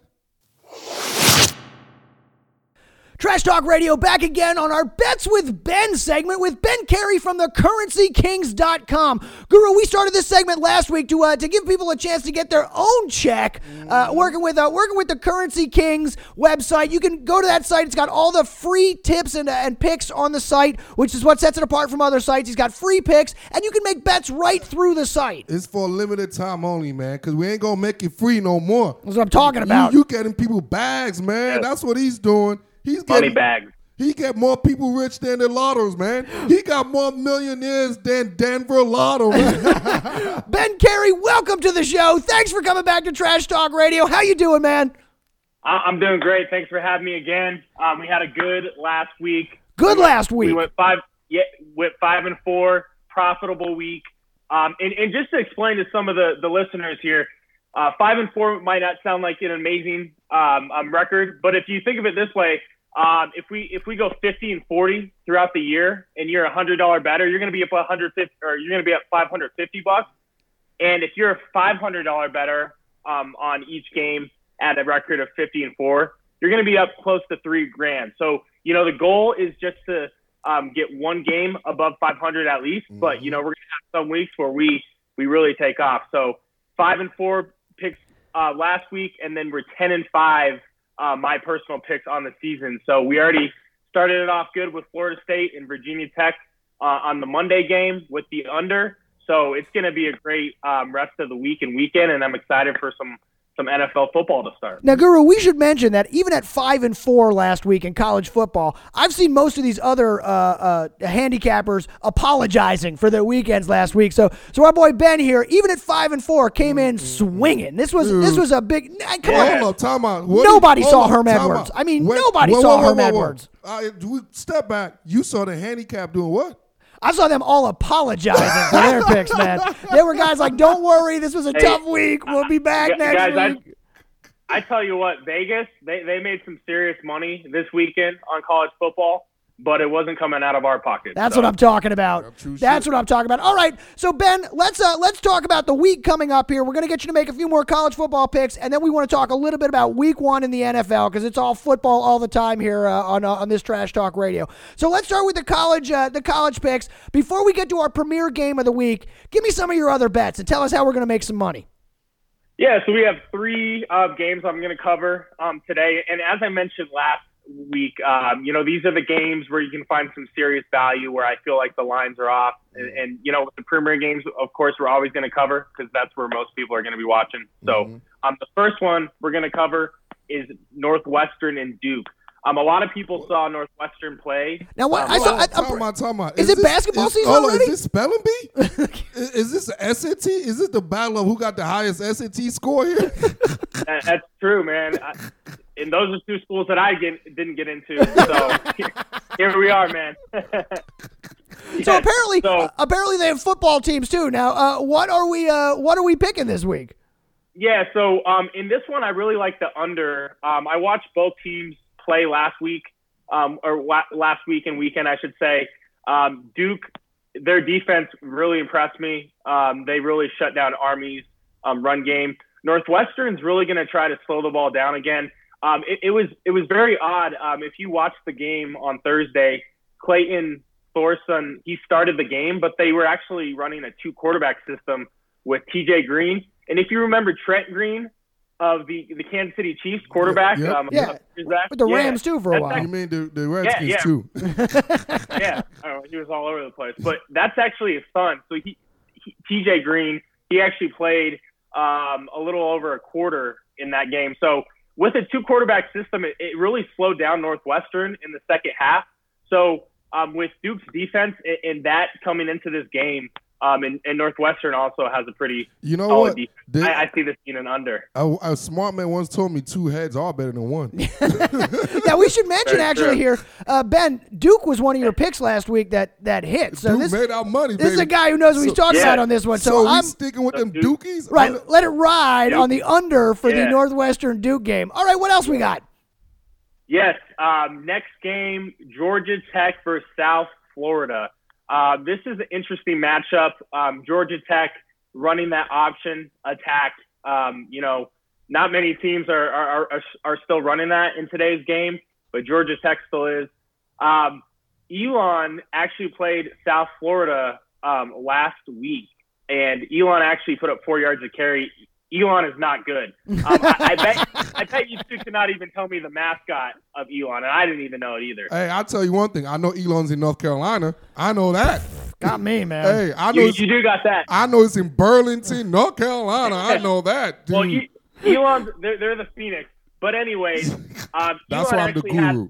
Trash Talk Radio back again on our Bets with Ben segment with Ben Carey from the CurrencyKings.com. Guru, we started this segment last week to uh, to give people a chance to get their own check. Uh, working with uh, working with the Currency Kings website, you can go to that site. It's got all the free tips and, uh, and picks on the site, which is what sets it apart from other sites. He's got free picks, and you can make bets right through the site. It's for a limited time only, man, because we ain't gonna make it free no more. That's what I'm talking about. You, you getting people bags, man. That's what he's doing. He's Money getting bags. He got more people rich than the lottos, man. He got more millionaires than Denver Lotto. Ben Carey, welcome to the show. Thanks for coming back to Trash Talk Radio. How you doing, man? I- I'm doing great. Thanks for having me again. Um, we had a good last week. Good last week. We went five, yeah, went five and four, profitable week. Um, and, and just to explain to some of the, the listeners here, uh, five and four might not sound like an amazing um, um, record, but if you think of it this way, um, if we if we go 50 and 40 throughout the year, and you're a hundred dollar better, you're going to be up 150, or you're going to be at 550 bucks. And if you're a five hundred dollar better um, on each game at a record of 50 and four, you're going to be up close to three grand. So you know the goal is just to um, get one game above 500 at least. But you know we're going to have some weeks where we we really take off. So five and four uh, last week, and then we're 10 and five. Uh, my personal picks on the season. So we already started it off good with Florida State and Virginia Tech uh, on the Monday game with the under. So it's going to be a great um, rest of the week and weekend, and I'm excited for some some NFL football to start. Now, Guru, we should mention that even at five and four last week in college football, I've seen most of these other uh, uh, handicappers apologizing for their weekends last week. So, so our boy Ben here, even at five and four, came in swinging. This was this was a big. nah, Come on, Hold up, time out. What Nobody hold saw up, Herm Edwards. out. I mean, Wait, nobody whoa, saw whoa, whoa, Herm whoa, whoa. Edwards. Uh, step back. You saw the handicap doing what? I saw them all apologizing for their picks, man. There were guys like, "Don't worry, this was a tough week. We'll be back Gu- next guys, I, week." I tell you what, Vegas, they, they made some serious money this weekend on college football, but it wasn't coming out of our pocket. That's So- what I'm talking about. That's shit. what I'm talking about. All right, so Ben, let's uh, let's talk about the week coming up here. We're gonna get you to make a few more college football picks, and then we want to talk a little bit about Week One in the NFL because it's all football all the time here uh, on uh, on this Trash Talk Radio. So let's start with the college uh, the college picks. Before we get to our premier game of the week, give me some of your other bets and tell us how we're gonna make some money. Yeah, so we have three uh, games I'm going to cover um, today. And as I mentioned last week, um, you know, these are the games where you can find some serious value where I feel like the lines are off. And, and you know, the premier games, of course, we're always going to cover because that's where most people are going to be watching. So Um, the first one we're going to cover is Northwestern and Duke. Um, a lot of people saw Northwestern play. Now, what Um, I saw, I, Talk I'm- about, talk about. Is it basketball is, season hold already? Is this spelling bee? is, is this a SAT? Is this the battle of who got the highest SAT score here? That- that's true, man. I, and those are two schools that I get, didn't get into. So here we are, man. so Yeah, apparently, so- apparently they have football teams too. Now, uh, what are we, uh, what are we picking this week? Yeah, so um, in this one, I really like the under. Um, I watched both teams play last week, um, or wa- last week and weekend, I should say. Um, Duke, their defense really impressed me. Um, they really shut down Army's um, run game. Northwestern's really going to try to slow the ball down again. Um, it, it was it was very odd. Um, if you watched the game on Thursday, Clayton Thorson he started the game, but they were actually running a two quarterback system with T.J. Green. And if you remember Trent Green of the the Kansas City Chiefs quarterback, Yep. um, Yeah. is that- With the yeah, Rams too for a that's while. you mean the, the Redskins yeah. too? yeah, I know, he was all over the place. But that's actually his son. So he, he TJ Green, he actually played um, a little over a quarter in that game. So with a two quarterback system, it, it really slowed down Northwestern in the second half. So um, with Duke's defense and, and that coming into this game, um, and, and Northwestern also has a pretty You know what? defense. I, I see this being an under. A, a smart man once told me two heads are better than one. yeah, we should mention Very actually true. here, uh, Ben Duke was one of your picks last week that that hit. So Duke this made our money, this is a guy who knows what he's talking Yeah. about on this one. So, So, I'm sticking with So them Duke- Dukies? right. I'm- Let it ride Duke. on the under for the Northwestern Duke game. All right, what else we got? Yes. Um, next game, Georgia Tech versus South Florida. Uh, this is an interesting matchup. Um, Georgia Tech running that option attack. Um, you know, not many teams are, are, are, are still running that in today's game, but Georgia Tech still is. Um, Elon actually played South Florida um, last week, and Elon actually put up four yards of carry. Elon is not good. Um, I, I bet I bet you two cannot even tell me the mascot of Elon, and I didn't even know it either. Hey, I'll tell you one thing. I know Elon's in North Carolina. I know that. Got me, man. hey, I know You, you do got that. I know it's in Burlington, North Carolina. I know that. Dude. Well, you, Elon, they're, they're the Phoenix. But anyways, um, That's Elon why I'm the actually has guru.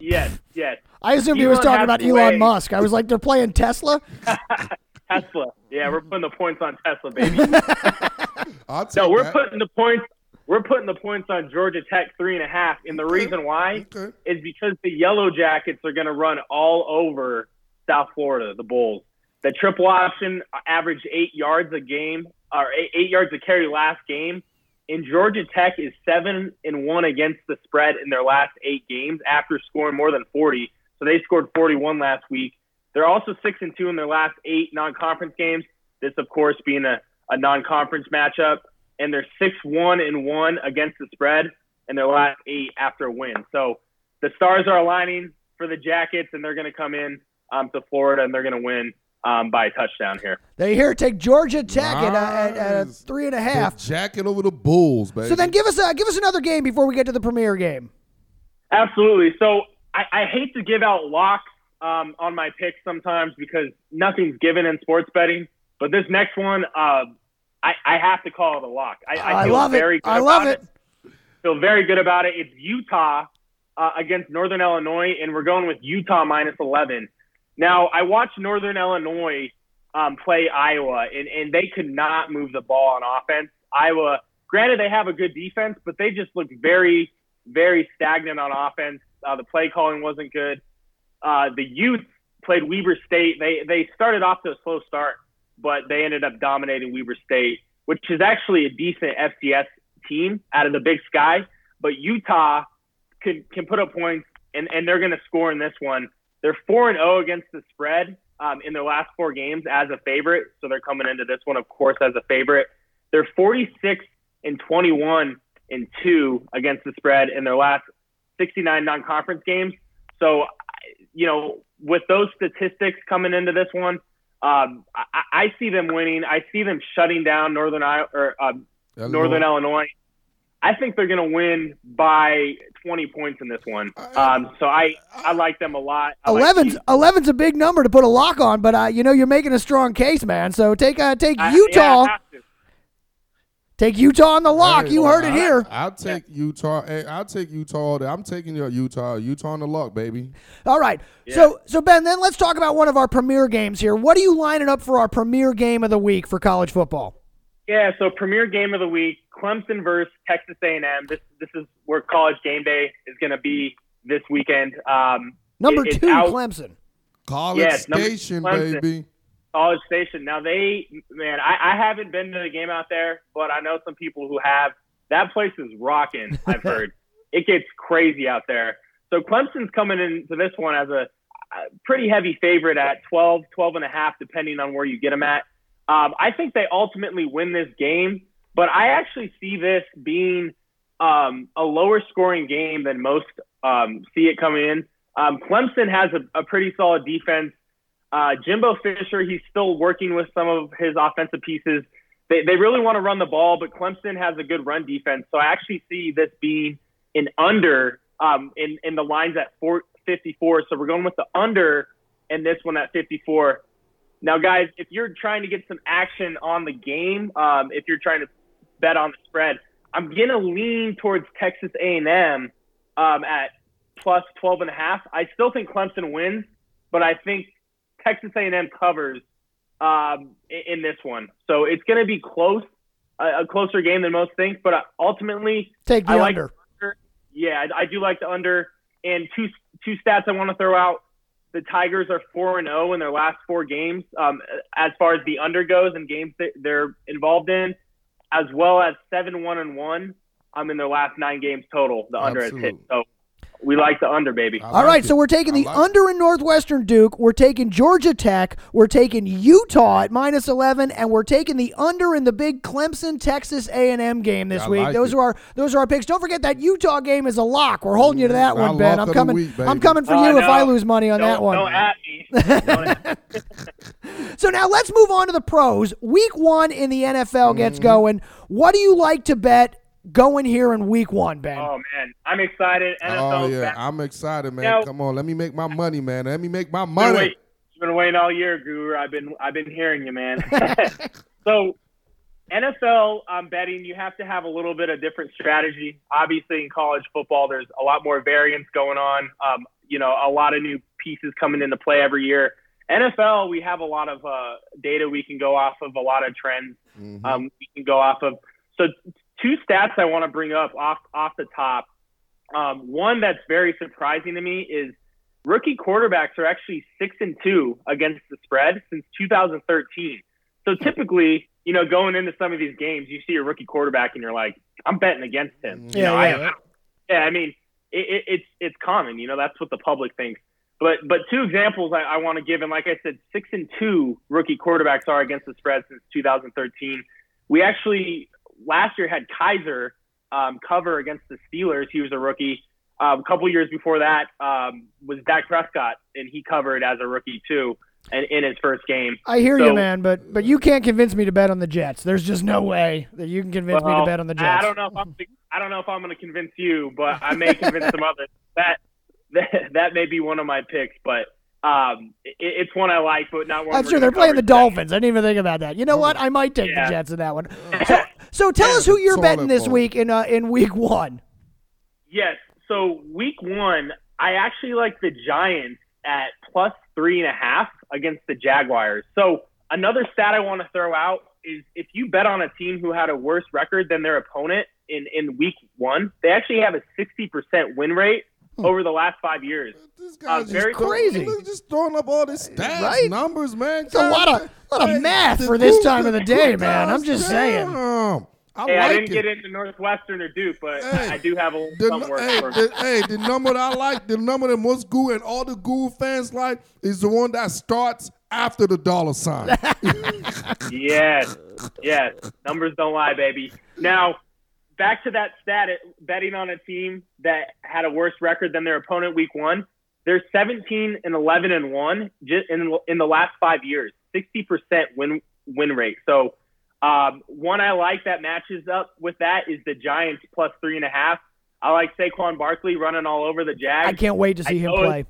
Yes, yes. I assumed he was talking about Elon Musk. I was like, they're playing Tesla. Tesla. Yeah, we're putting the points on Tesla, baby. No, we're that. putting the points. We're putting the points on Georgia Tech three and a half, and the reason why Okay. is because the Yellow Jackets are going to run all over South Florida, the Bulls. The triple option averaged eight yards a game, or eight, eight yards a carry last game. And Georgia Tech is seven and one against the spread in their last eight games after scoring more than 40. So they scored 41 last week. They're also six and two in their last eight non-conference games. This, of course, being a, a non-conference matchup, and they're six one and one against the spread in their last eight after a win. So the stars are aligning for the Jackets, and they're going to come in um, to Florida, and they're going to win um, by a touchdown here. They here take Georgia Tech at, uh, at, at a Nice. three and a The jacket over the Bulls, baby. So then give us uh, give us another game before we get to the premier game. Absolutely. So I, I hate to give out locks um, on my picks sometimes because nothing's given in sports betting. But this next one, uh, I, I have to call it a lock. I, I, I love it. I love about it. Feel very good about it. It's Utah uh, against Northern Illinois, and we're going with Utah minus 11. Now, I watched Northern Illinois um, play Iowa, and, and they could not move the ball on offense. Iowa, granted, they have a good defense, but they just looked very, very stagnant on offense. Uh, the play calling wasn't good. Uh, the Utes played Weber State. They they started off to a slow start, but they ended up dominating Weber State, which is actually a decent FCS team out of the Big Sky. But Utah can can put up points, and, and they're going to score in this one. They're four and zero against the spread um, in their last four games as a favorite, so they're coming into this one, of course, as a favorite. They're 46 and 21 and two against the spread in their last 69 non-conference games. So, you know, with those statistics coming into this one, um, I, I see them winning. I see them shutting down Northern I- or uh, Illinois. Northern Illinois. I think they're going to win by 20 points in this one. Um, so I, I like them a lot. I like 11's, 11's a big number to put a lock on, but uh, you know you're making a strong case, man. So take uh, take Utah, yeah, I have to. Take Utah on the lock. Hey, you heard it here. I'll take Utah. Hey, I'll take Utah. I'm taking your Utah. Utah on the lock, baby. All right. So, so Ben, then let's talk about one of our premier games here. What are you lining up for our premier game of the week for college football? Yeah, so premier game of the week, Clemson versus Texas A&M. This this is where college game day is going to be this weekend. Um, Number it- two, out- Clemson. College Yes, number Station, Clemson. baby. College Station. Now they, man, I, I haven't been to the game out there, but I know some people who have. That place is rocking. I've heard it gets crazy out there. So Clemson's coming into this one as a, pretty heavy favorite at 12, 12 and a half, depending on where you get them at. Um, I think they ultimately win this game, but I actually see this being um, a lower scoring game than most um, see it coming in. Um, Clemson has a, a pretty solid defense. Uh, Jimbo Fisher, he's still working with some of his offensive pieces. They, they really want to run the ball, but Clemson has a good run defense. So I actually see this being an under um, in, in the lines at four, 54. So we're going with the under and this one at 54. Now, guys, if you're trying to get some action on the game, um, if you're trying to bet on the spread, I'm going to lean towards Texas A&M um, at plus 12 and a half. I still think Clemson wins, but I think Texas A&M covers um, in this one. So it's going to be close, a, closer game than most think. But uh, ultimately, Take the I like under. yeah, I, I do like the under. And two two stats I want to throw out: the Tigers are four and zero in their last four games, um, as far as the under goes and games that they're involved in, as well as seven one and one um, in their last nine games total. The under has hit. So we like the under, baby. I All like right, it. so we're taking the like under in Northwestern Duke. We're taking Georgia Tech. We're taking Utah at minus eleven, and we're taking the under in the big Clemson Texas A and M game this I week. like those it. are our those are our picks. Don't forget that Utah game is a lock. We're holding you to that My one, Ben. I'm coming. week, I'm coming for Oh, you if. I lose money on don't, that one. Don't at me. So now let's move on to the pros. Week one in the NFL gets Mm-hmm. going. What do you like to bet going here in week one, Ben? oh man, I'm excited. NFL Oh 's yeah, back. I'm excited, man. Now- Come on, let me make my money, man. Let me make my been money. wait- been waiting all year, Guru. I've been I've been hearing you, man. so NFL um, betting, you have to have a little bit of different strategy. Obviously, in college football, there's a lot more variance going on. Um, you know, a lot of new pieces coming into play every year. NFL, we have a lot of uh, data we can go off of, a lot of trends Mhm. um, we can go off of. So, two stats I want to bring up off off the top. Um, one that's very surprising to me is rookie quarterbacks are actually six and two against the spread since 2013. So typically, you know, going into some of these games, you see a rookie quarterback and you're like, I'm betting against him. You Yeah, know, yeah. I, yeah, I mean, it, it, it's it's common. You know, that's what the public thinks. But but two examples I, I want to give, and like I said, six and two rookie quarterbacks are against the spread since 2013. We actually last year had Kizer um, cover against the Steelers. He was a rookie. Um, a couple years before that um, was Dak Prescott, and he covered as a rookie too, and in his first game. I hear you, man, but but you can't convince me to bet on the Jets. There's just no way that you can convince me to bet on the Jets. I don't know if I'm I don't know if I'm going to convince you, but I may convince some others. That, that that may be one of my picks, but um, it, it's one I like, but not one. That's we're true. They're playing the cover today. Dolphins. I didn't even think about that. You know what? I might take Yeah. the Jets in that one. So, so tell us who you're Toilet betting this bowl. week in uh, in week one. Yes. So week one, I actually like the Giants at plus three and a half against the Jaguars. So another stat I want to throw out is if you bet on a team who had a worse record than their opponent in, in week one, they actually have a 60% win rate over the last five years. This guy's Uh, just very crazy. Look, just throwing up all this stats, Right? numbers, man. It's a lot of lot of math for this time of the day, man. I'm just saying. Damn. I Hey, I didn't it. get into Northwestern or Duke, but Hey, I do have a little The, some work hey, for me. the, hey, the number that I like, the number that most Guru and all the Guru fans like is the one that starts after the dollar sign. Yes, yes. Numbers don't lie, baby. Now, back to that stat, it- betting on a team that had a worse record than their opponent week one. They're 17 and 11 and one just in in the last five years, 60 percent win win rate. So, um, one I like that matches up with that is the Giants plus three and a half. I like Saquon Barkley running all over the Jags. I can't wait to see I him play.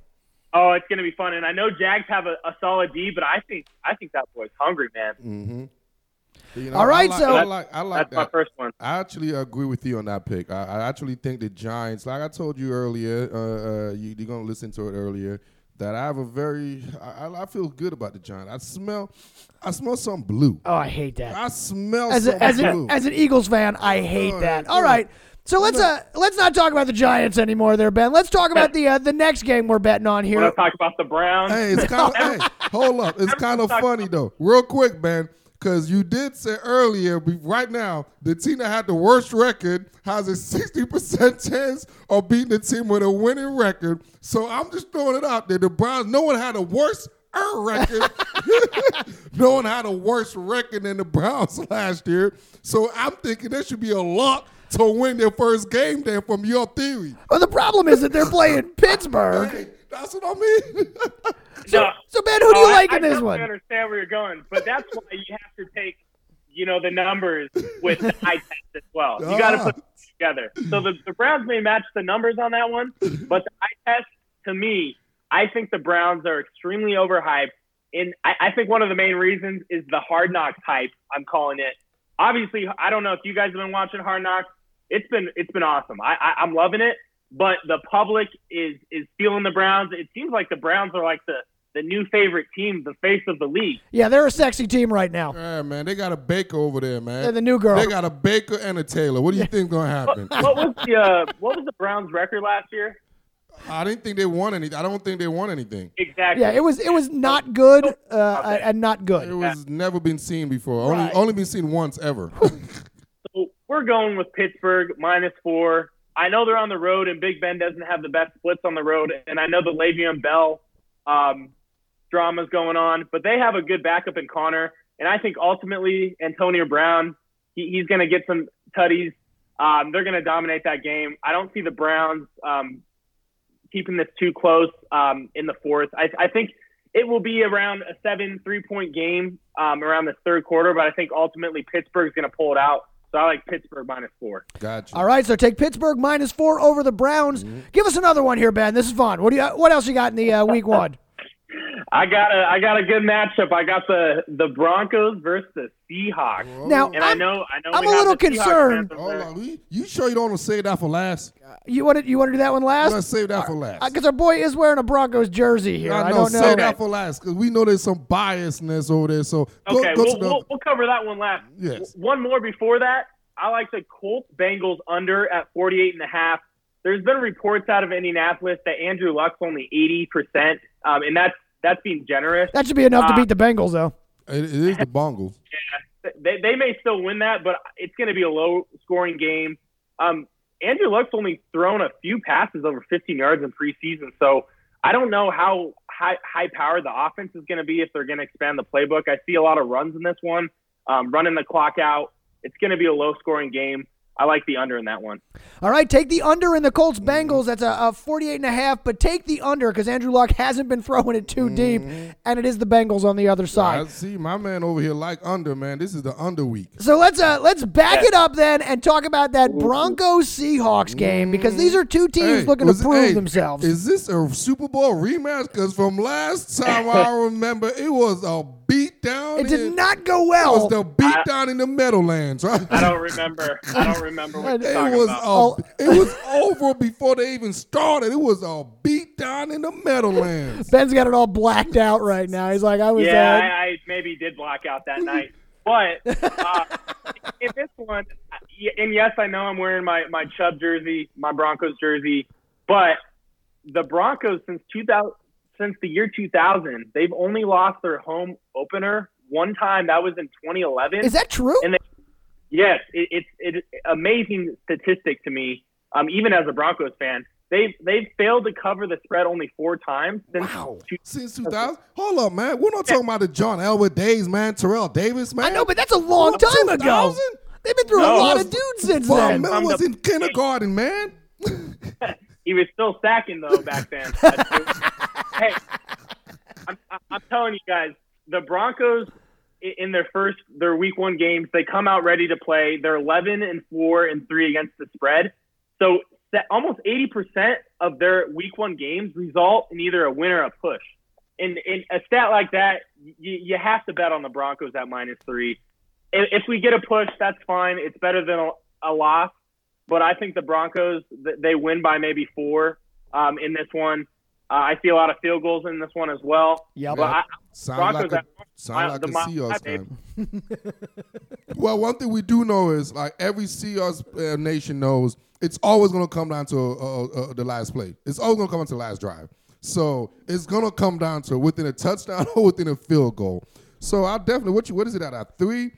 Oh, it's gonna be fun, and I know Jags have a, a solid D, but I think I think that boy's hungry, man. hmm You know, All right, I like, so- I like, I like That's my first one. I actually agree with you on that pick. I, I actually think the Giants, like I told you earlier, uh, uh, you, you're gonna listen to it earlier. That I have a very, I, I- I feel good about the Giants. I smell, I smell some blue. Oh, I hate that. I smell As, some a, as, blue. an, as an Eagles fan, I hate Oh, that. yeah, All So let's uh let's not talk about the Giants anymore there, Ben. Let's talk about the uh, the next game we're betting on Want here. to talk about the Browns? Hey, it's kind of hey, hold up. It's kind of funny though. Real quick, man, because you did say earlier, right now, the team that had the worst record has a sixty percent chance of beating the team with a winning record. So I'm just throwing it out there. The Browns, no one had a worse record. no one had a worse record than the Browns last year. So I'm thinking there should be a lock to win their first game there from your theory. Well, the problem is that they're playing Pittsburgh. That's what I mean. So, No. so Ben, who do you Oh, like I in this definitely one? understand where you're going, but that's why you have to take, you know, the numbers with the eye test as well. You got to Ah. put them together. So the, the Browns may match the numbers on that one, but the eye test, to me, I think the Browns are extremely overhyped. And I, I think one of the main reasons is the hard knocks hype. I'm calling it. Obviously, I don't know if you guys have been watching Hard Knocks. It's been it's been awesome. I, I I'm loving it. But the public is is feeling the Browns. It seems like the Browns are like the the new favorite team, the face of the league. Yeah, they're a sexy team right now. Yeah, man, they got a Baker over there, man. They're the new girl. They got a Baker and a Taylor. What do you think gonna happen? What was the uh, what was the Browns record last year? I didn't think they won anything. I don't think they won anything. Exactly. Yeah, it was it was not good uh, and not good. It was never been seen before. Only Right. only been seen once ever. So we're going with Pittsburgh minus four. I know they're on the road, and Big Ben doesn't have the best splits on the road, and I know the Le'Veon Bell um, drama's going on, but they have a good backup in Conner, and I think ultimately Antonio Brown, he, he's going to get some tutties. Um, they're going to dominate that game. I don't see the Browns um, keeping this too close um, in the fourth. I, I think it will be around a seven three point game um, around the third quarter, but I think ultimately Pittsburgh's going to pull it out. So I like Pittsburgh minus four. Gotcha. All right, so take Pittsburgh minus four over the Browns. Give us another one here, Ben. This is fun. What do you? What else you got in the uh, week one? I got a I got a good matchup. I got the the Broncos versus the Seahawks. Now, And i I'm- know I know I'm we a have little concerned. Hold on. You, you sure you don't want to save that for last? You want to you want to do that one last? Let's save that for last. Uh, because our boy is wearing a Broncos jersey here. I, I know. don't know. Save that for last because we know there's some biasness over there. So go, Okay, go we'll, to the. we'll, we'll cover that one last. Yes. One more before that. I like the Colts Bengals under at 48 and a half. There's been reports out of Indianapolis that Andrew Luck's only 80%, um, and that's that's being generous. That should be enough to Uh, beat the Bengals, though. it, it is the Bongles. they, they may still win that, but it's going to be a low scoring game. Um, Andrew Luck's only thrown a few passes over 15 yards in preseason, so I don't know how high, high powered the offense is going to be if they're going to expand the playbook. I see a lot of runs in this one, um, running the clock out. It's going to be a low scoring game. I like the under in that one. All right, take the under in the Colts Bengals. That's a, a 48 and a half, but take the under because Andrew Luck hasn't been throwing it too deep, and it is the Bengals on the other side. I side. see my man over here like under man. This is the under week. So let's uh let's back it up then and talk about that Broncos Seahawks game because these are two teams Hey, looking to was- prove hey, themselves. Is this a Super Bowl rematch? Because from last time I remember, it was a beat down. it did in- not go well. It well. was the beat down in the Meadowlands, right? I don't remember. I don't remember what It was about. a, Oh. it was over before they even started. It was a beat down in the Meadowlands. Ben's got it all blacked out right now. He's like, I was. Yeah, uh, I, I maybe did black out that night. But uh, in this one, and yes, I know I'm wearing my, my Chubb jersey, my Broncos jersey, but the Broncos since 2000, since the year 2000, they've only lost their home opener one time. That was in 2011. is that true? And Yes, it, it's it's amazing statistic to me. Um, even as a Broncos fan, they've they've failed to cover the spread only four times since. Wow. two- Since 2000. Hold up, man. We're not talking about the John Elway days, man. Terrell Davis, man. I know, but that's a long time ago. 2000? They've been through a No. lot of dudes since Von then. Miller I'm was the- in kindergarten, man. he was still sacking though back then. hey, I'm, I'm telling you guys, the Broncos in their first their week one games, they come out ready to play. They're 11 and four and three against the spread. So almost 80 percent of their week one games result in either a win or a push. And, in a stat like that, you, you have to bet on the Broncos at minus three. if, if we get a push, that's fine. It's better than a, a loss. But I think the Broncos they win by maybe four um, in this one. Uh, I see a lot of field goals in this one as well. Yeah, But I, Sound Broncos like a, sound like the a Seahawks fan. well, one thing we do know is like every Seahawks uh, nation knows it's always going to come down to uh, uh, uh, the last play. It's always going to come down to the last drive. So it's going to come down to within a touchdown or within a field goal. So I definitely what you what is it at at three?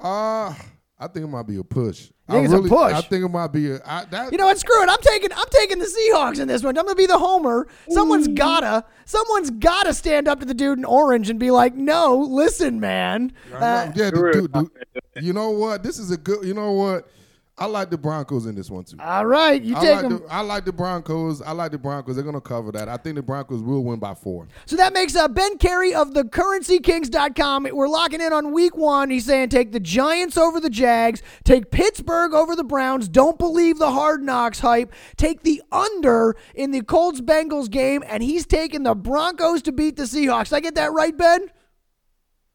Uh I think it might be a push. You think I it's a push? I think it might be a. I, that, You know what? Screw it. I'm taking I'm taking the Seahawks in this one. I'm gonna be the homer. Someone's gotta someone's gotta stand up to the dude in orange and be like, "No, listen, man." Uh, yeah, Screw dude, dude, you know what? This is a good. You know what? I like the Broncos in this one too. all right, you I take like, them. the, I like the Broncos. I like the Broncos. They're gonna cover that. I think the Broncos will win by four. So that makes uh, Ben Carey of the CurrencyKings.com. We're locking in on week one. He's saying take the Giants over the Jags, take Pittsburgh over the Browns. Don't believe the hard knocks hype. Take the under in the Colts Bengals game, and he's taking the Broncos to beat the Seahawks. Did I get that right, Ben?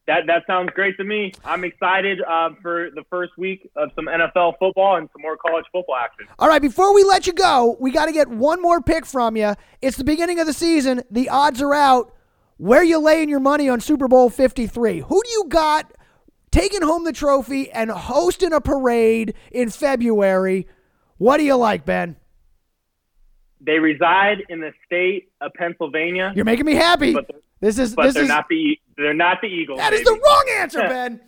That that sounds great to me. I'm excited uh, for the first week of some NFL football and some more college football action. All right, before we let you go, we got to get one more pick from you. It's the beginning of the season. The odds are out. Where you laying your money on Super Bowl 53? Who do you got taking home the trophy and hosting a parade in February? What do you like, Ben? They reside in the state of Pennsylvania, You're making me happy. But they're- This is but this they're is not the they're not the Eagles. that is baby. the wrong answer, Ben.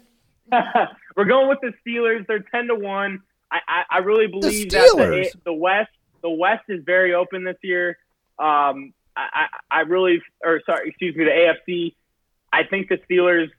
We're going with the Steelers. They're ten to one. I, I, I really believe that the, the West the West is very open this year. Um, I, I, I really or sorry, excuse me, the AFC. I think the Steelers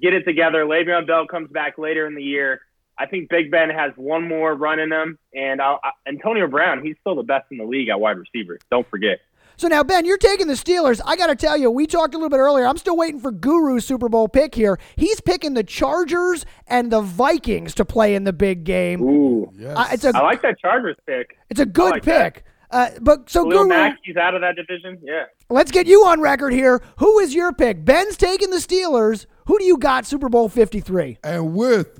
get it together. Le'Veon Bell comes back later in the year. I think Big Ben has one more run in him, and I'll, I, Antonio Brown, he's still the best in the league at wide receiver. Don't forget. So now, Ben, you're taking the Steelers. I got to tell you, we talked a little bit earlier. I'm still waiting for Guru's Super Bowl pick here. He's picking the Chargers and the Vikings to play in the big game. Ooh, Yes. Uh, it's a I like that Chargers pick. It's a good like that. pick. Uh, but so Khalil Guru, Mack, he's out of that division. Yeah. let's get you on record here. Who is your pick? Ben's taking the Steelers. Who do you got Super Bowl 53? and with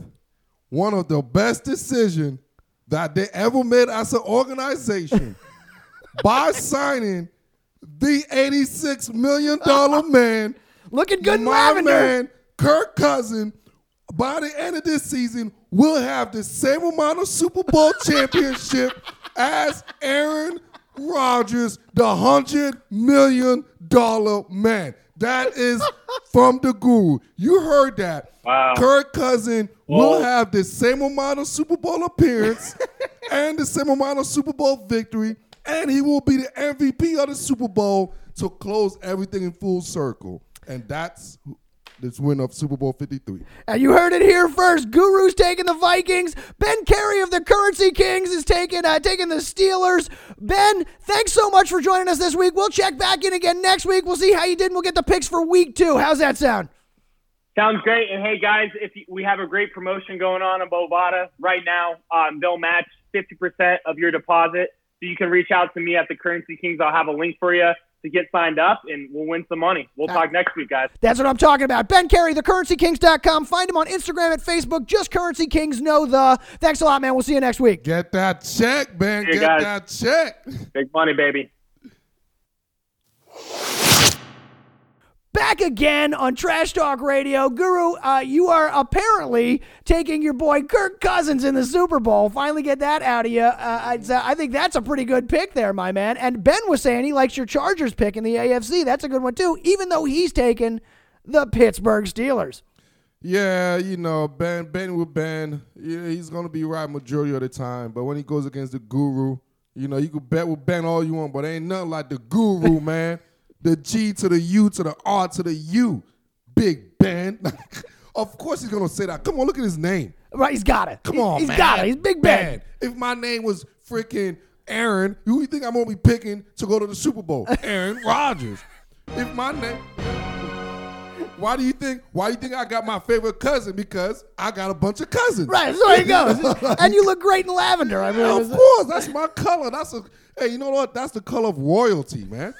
one of the best decisions that they ever made as an organization by signing the $86 million man, Looking good my lavender. man, Kirk Cousin, by the end of this season, will have the same amount of Super Bowl championship as Aaron Rodgers, the hundred million dollar man. That is from the guru. You heard that. Wow. Kirk Cousin will have the same amount of Super Bowl appearance and the same amount of Super Bowl victory, and he will be the MVP of the Super Bowl to close everything in full circle. And that's this win of Super Bowl 53. And you heard it here first. Guru's taking the Vikings. Ben Carey of the Currency Kings is taking uh, taking the Steelers. Ben, thanks so much for joining us this week. We'll check back in again next week. We'll see how you did. and We'll get the picks for week two. How's that sound? Sounds great. And hey, guys, if you, we have a great promotion going on in Bovada right now, um, they'll match 50% of your deposit. So you can reach out to me at the Currency Kings. I'll have a link for you to get signed up, and we'll win some money. We'll talk next week, guys. That's what I'm talking about. Ben Carey, thecurrencykings.com. Find him on Instagram at Facebook. Just Currency Kings know the. Thanks a lot, man. We'll see you next week. Get that check, Ben. Get guys. that check. Big money, baby. Back again on Trash Talk Radio. Guru, uh, you are apparently taking your boy Kirk Cousins in the Super Bowl. Finally get that out of you. Uh, I'd I think that's a pretty good pick there, my man. And Ben was saying he likes your Chargers pick in the AFC. That's a good one, too, even though he's taken the Pittsburgh Steelers. Yeah, you know, Ben Ben with Ben, yeah, he's gonna be right majority of the time. But when he goes against the guru, you know, you can bet with Ben all you want, but ain't nothing like the guru, man. The G to the U to the R to the U. Big Ben. of course he's gonna say that. Come on, look at his name. Right, he's got it. Come He- on, He's man. got it. He's Big Ben. If my name was freaking Aaron, who do you think I'm gonna be picking to go to the Super Bowl? Aaron Rodgers. If my name why do you think why do you think I got my favorite cousin? Because I got a bunch of cousins. Right, so there he goes. and you look great in lavender. I mean, Yeah, of course, that's my color. That's a hey, you know what? That's the color of royalty, man.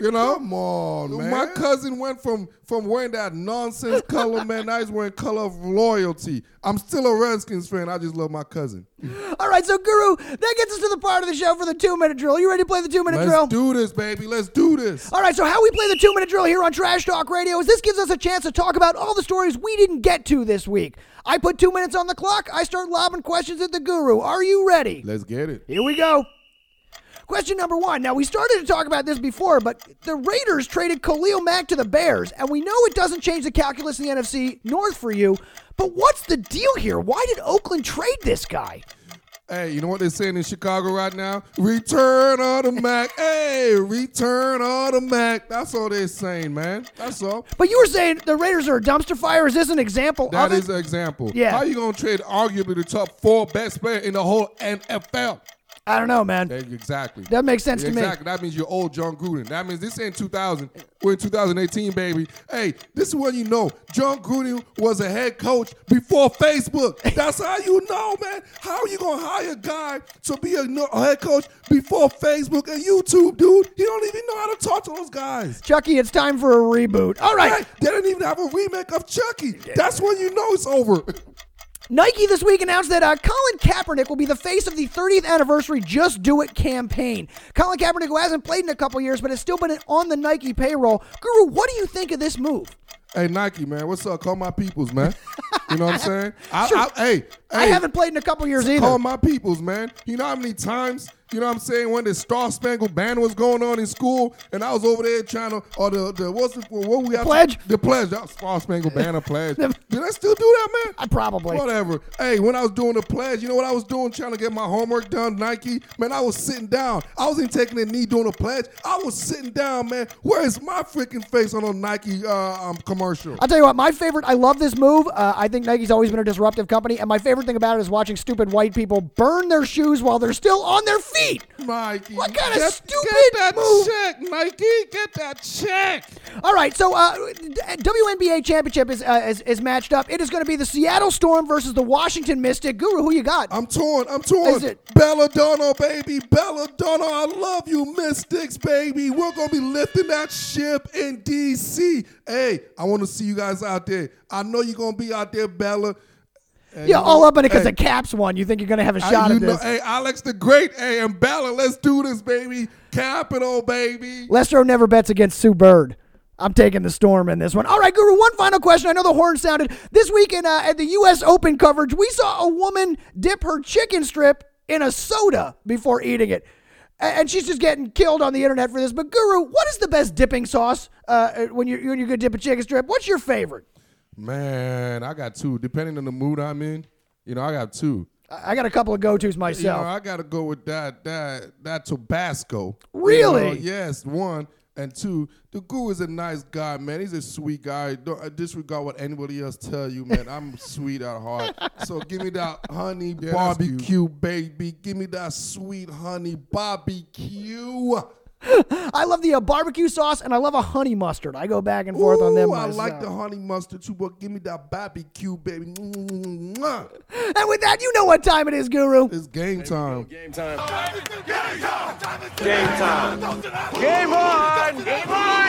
You know, Come on, man. My cousin went from from wearing that nonsense color, man. Now he's wearing color of loyalty. I'm still a Redskins fan. I just love my cousin. All right, so Guru, that gets us to the part of the show for the two minute drill. You ready to play the two minute drill? Let's do this, baby. Let's do this. All right, so how we play the two minute drill here on Trash Talk Radio is this gives us a chance to talk about all the stories we didn't get to this week. I put two minutes on the clock. I start lobbing questions at the guru. Are you ready? Let's get it. Here we go. Question number one. Now, we started to talk about this before, but the Raiders traded Khalil Mack to the Bears, and we know it doesn't change the calculus in the NFC North for you. But what's the deal here? Why did Oakland trade this guy? Hey, you know what they're saying in Chicago right now? Return of the Mac. hey, return of the Mac. That's all they're saying, man. That's all. But you were saying the Raiders are a dumpster fire. Is this an example That is an example. Yeah. How you gonna trade arguably the top four best player in the whole NFL? I don't know, man. Exactly. That makes sense to me. Exactly. That means you're old Jon Gruden. That means this ain't 2000. We're in 2018, baby. Hey, this is when you know Jon Gruden was a head coach before Facebook. That's how you know, man. How are you gonna hire a guy to be a a head coach before Facebook and YouTube, dude? He don't even know how to talk to those guys. Chucky, it's time for a reboot. All right. Hey, they didn't even have a remake of Chucky. That's when you know it's over. Nike this week announced that uh, Colin Kaepernick will be the face of the 30th anniversary Just Do It campaign. Colin Kaepernick, who hasn't played in a couple years but has still been on the Nike payroll. Guru, what do you think of this move? hey, Nike, man, what's up? Call my peoples, man. You know what I'm saying? I, Sure. I, hey, I hey, haven't played in a couple years either. Call my peoples, man. You know how many times, you know what I'm saying, when the Star Spangled Banner was going on in school, and I was over there trying to, or the, the what's the, what we have Pledge? The pledge. That Star Spangled Banner pledge. Did I still do that, man? I probably. Whatever. Hey, when I was doing the pledge, you know what I was doing? Trying to get my homework done, Nike. Man, I was sitting down. I wasn't taking a knee doing the pledge. I was sitting down, man. Where is my freaking face on a Nike uh, um, commercial? I'll tell you what, my favorite, I love this move. Uh, I think Nike's always been a disruptive company, and my favorite thing about it is watching stupid white people burn their shoes while they're still on their feet. Nike. What kind of Get- stupid Get that move? check, Nike. Get that check. All right, so uh, WNBA championship is, uh, is is matched up. It is going to be the Seattle Storm versus the Washington Mystic. Guru, who you got? I'm torn. I'm torn. Is it- Belladonna, baby. Belladonna. I love you, Mystics, baby. We're going to be lifting that ship in D.C. Hey, I want to see you guys out there. I know you're going to be out there, Bella. And yeah, you all know- up in it because hey, the Caps won. You think you're going to have a shot you at know, this? hey, Alex the Great. Hey, and Bella, let's do this, baby. Capital, baby. Lestro never bets against Sue Bird. I'm taking the storm in this one. All right, Guru, one final question. I know the horn sounded. This week in, uh, at the U.S. Open coverage, we saw a woman dip her chicken strip in a soda before eating it. And she's just getting killed on the internet for this. But, Guru, what is the best dipping sauce uh, when you're, when you're going to dip a chicken strip? What's your favorite? Man, I got two. Depending on the mood I'm in, you know, I got two. I I got a couple of go tos You know, myself. I gotta go with that that that Tabasco. Really? You know, yes, one and two. The guru is a nice guy, man. He's a sweet guy. Don't uh, disregard what anybody else tell you, man. I'm sweet at heart. So give me that honey that's barbecue, baby. Give me that sweet honey barbecue. I love the uh, barbecue sauce and I love a honey mustard. I go back and forth on them. Ooh, I myself. like the honey mustard too, but give me that barbecue, baby. Mwah. And with that, you know what time it is, Guru. It's game time. Game time. Game time. Game on. Game on. Game on.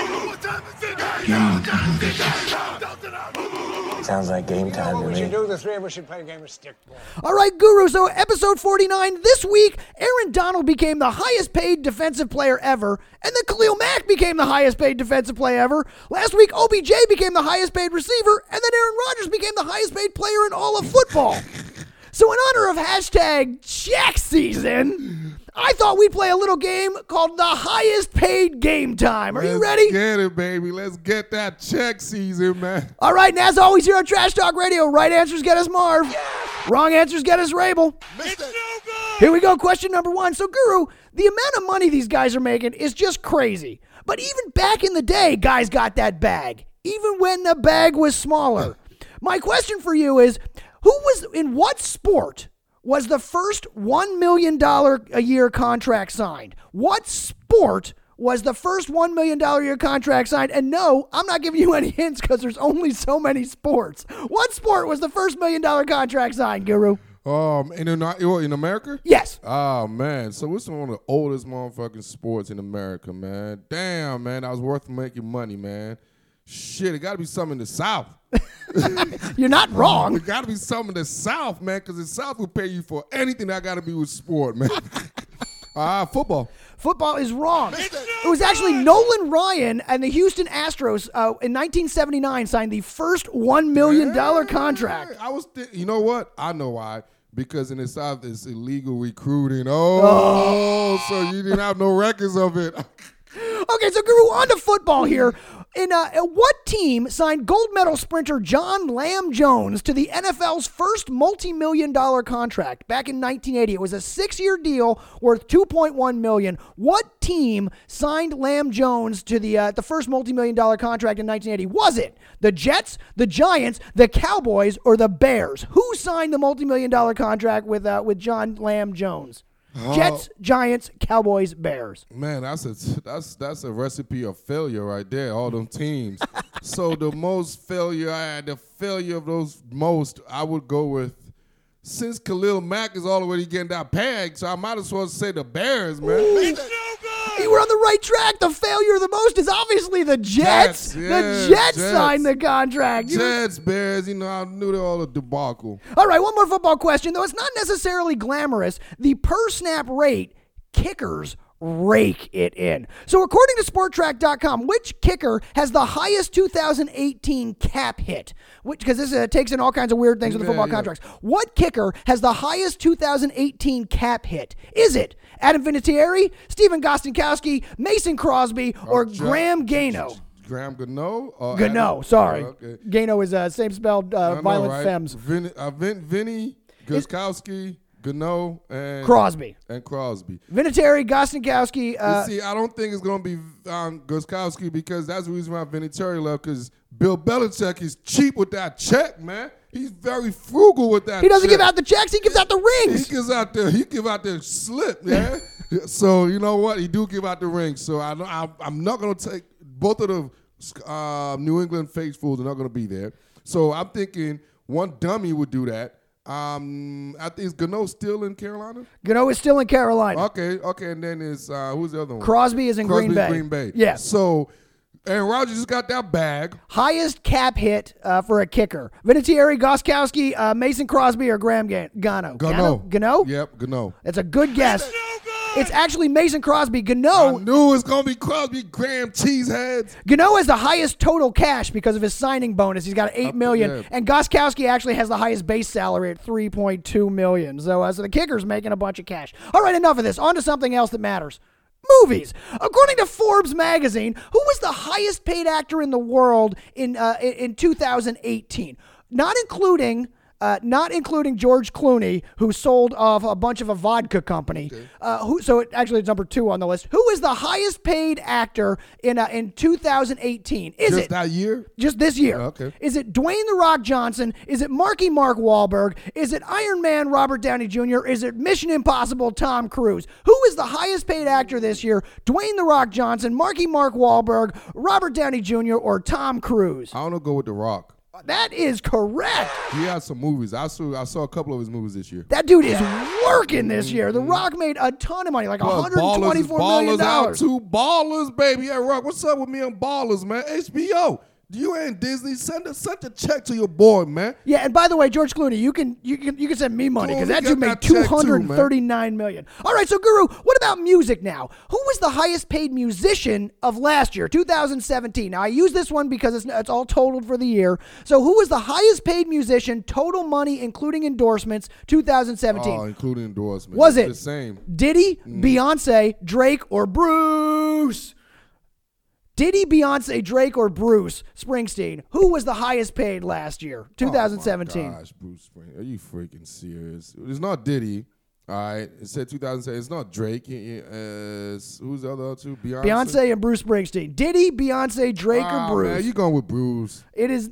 Sounds like game time to We should me. do the three of us should play a game of stickball. All right, Guru. So, episode 49. This week, Aaron Donald became the highest paid defensive player ever, and then Khalil Mack became the highest paid defensive player ever. Last week, OBJ became the highest paid receiver, and then Aaron Rodgers became the highest paid player in all of football. so, in honor of hashtag check season, I thought we'd play a little game called the highest paid game time. Are you Let's ready? Get it, baby. Let's get that check season, man. All right, and as always here on Trash Talk Radio, right answers get us Marv. Wrong answers get us Rabel. Here we go. Question number one. So, Guru, the amount of money these guys are making is just crazy. But even back in the day, guys got that bag, even when the bag was smaller. My question for you is who was in what sport was the first $1 million a year contract signed? What sport was the first $1 million a year contract signed? And no, I'm not giving you any hints because there's only so many sports. What sport was the first million dollar contract signed, Guru? Um, in in America? Yes. Oh man, so it's one of the oldest motherfucking sports in America, man. Damn, man, that was worth making money, man. Shit, it got to be something in the South. You're not wrong. It got to be something in the South, man, because the South will pay you for anything that got to be with sport, man. Ah, football. Football is wrong. It was actually Nolan Ryan and the Houston Astros uh, in 1979 signed the first $1 million contract. I was, th- you know what? I know why. Because in the South, it's illegal recruiting. Oh, so you didn't have no records of it. Okay, so Guru, on to football here. In uh, what team signed gold medal sprinter John Lam Jones to the NFL's first multi-million dollar contract back in 1980? It was a six-year deal worth 2.1 million. What team signed Lam Jones to the uh, the first multi-million dollar contract in 1980? Was it the Jets, the Giants, the Cowboys, or the Bears? Who signed the multi-million dollar contract with uh, with John Lam Jones? Oh. Jets, Giants, Cowboys, Bears. Man, that's a that's that's a recipe of failure right there. All them teams. so the most failure I had, the failure of those most, I would go with. Since Khalil Mack is already getting that bag, so I might as well say the Bears, man. You were on the right track. The failure the most is obviously the Jets. Jets, yeah, the Jets, Jets. signed the contract. You- Jets, Bears, you know, I knew they all a debacle. All right, one more football question, though it's not necessarily glamorous. The per snap rate, kickers rake it in. So, according to Spotrac.com, which kicker has the highest 2018 cap hit? Which because this uh, takes in all kinds of weird things with the football yeah. contracts. What kicker has the highest 2018 cap hit? Is it Adam Vinatieri, Stephen Gostkowski, Mason Crosby, or Ja- Graham Gano? Graham Gano? Or Gano, Adam- sorry. Oh, okay. Gano is uh, same spelled uh, know, violent right? femmes. Vin, uh, Vin, Vinny, Guskowski, Gano, and Crosby. and Crosby. Vinatieri, Gostkowski. You Uh, see, I don't think it's going to be um, Guskowski because that's the reason why Vinatieri left because Bill Belichick is cheap with that check, man. He's very frugal with that he doesn't check. give out the checks. He gives out the rings. He gives out the he give out the slip, man. so you know what? He do give out the rings. So I, I I'm not gonna take both of the uh, New England faithfuls are not gonna be there. So I'm thinking one dummy would do that. Um, I think is Gano still in Carolina? Gano is still in Carolina. Okay, okay, and then is uh, who's the other one? Crosby is in Crosby's Green Bay. Green Bay. Yeah. So Aaron Rodgers just got that bag. Highest cap hit uh, for a kicker. Vinatieri, Gostkowski, uh, Mason Crosby, or Graham Ga- Gano. Gano. Gano? Yep, Gano. That's a good guess. It's actually Mason Crosby. I Gano, knew it was gonna be Crosby, Graham, Cheeseheads. Gano has the highest total cash because of his signing bonus. He's got eight million, yeah. and Gostkowski actually has the highest base salary at three point two million. So, uh, so the kicker's making a bunch of cash. All right, enough of this. On to something else that matters. Movies. According to Forbes magazine, who was the highest paid actor in the world in uh, in 2018? Not including. Uh, not including George Clooney, who sold off a bunch of a vodka company. Uh, who, so it, actually, it's number two on the list. Who is the highest paid actor in uh, in 2018? Is Just it that year? just this year. Okay. Is it Dwayne the Rock Johnson? Is it Marky Mark Wahlberg? Is it Iron Man Robert Downey Jr.? Is it Mission Impossible Tom Cruise? Who is the highest paid actor this year? Dwayne the Rock Johnson, Marky Mark Wahlberg, Robert Downey Jr., or Tom Cruise? I don't know. Go with The Rock. That is correct. He has some movies. I saw I saw a couple of his movies this year. That dude is working this year. The mm-hmm. Rock made a ton of money, like Plus, one hundred twenty-four million ballers out dollars. too. Ballers, baby. Hey, Rock, what's up with me on Ballers, man? HBO. You ain't Disney. Send a send a check to your boy, man. Yeah, and by the way, George Clooney, you can you can you can send me money because that dude made two hundred thirty-nine million. All right, so Guru, what about music now? Who was the highest paid musician of last year, 2017? Now I use this one because it's it's all totaled for the year. So who was the highest paid musician, total money including endorsements, 2017? Oh, including endorsements. was It's it the same? Diddy, Mm. Beyonce, Drake, or Bruce? Diddy, Beyonce, Drake, or Bruce Springsteen? Who was the highest paid last year, 2017? Oh my gosh, Bruce Springsteen. Are you freaking serious? It's not Diddy. All right. It said 2007. It's not Drake. It- uh, who's the other two? Beyonce. Beyonce and Bruce Springsteen. Diddy, Beyonce, Drake, Ah, or Bruce? Man, you going with Bruce? it is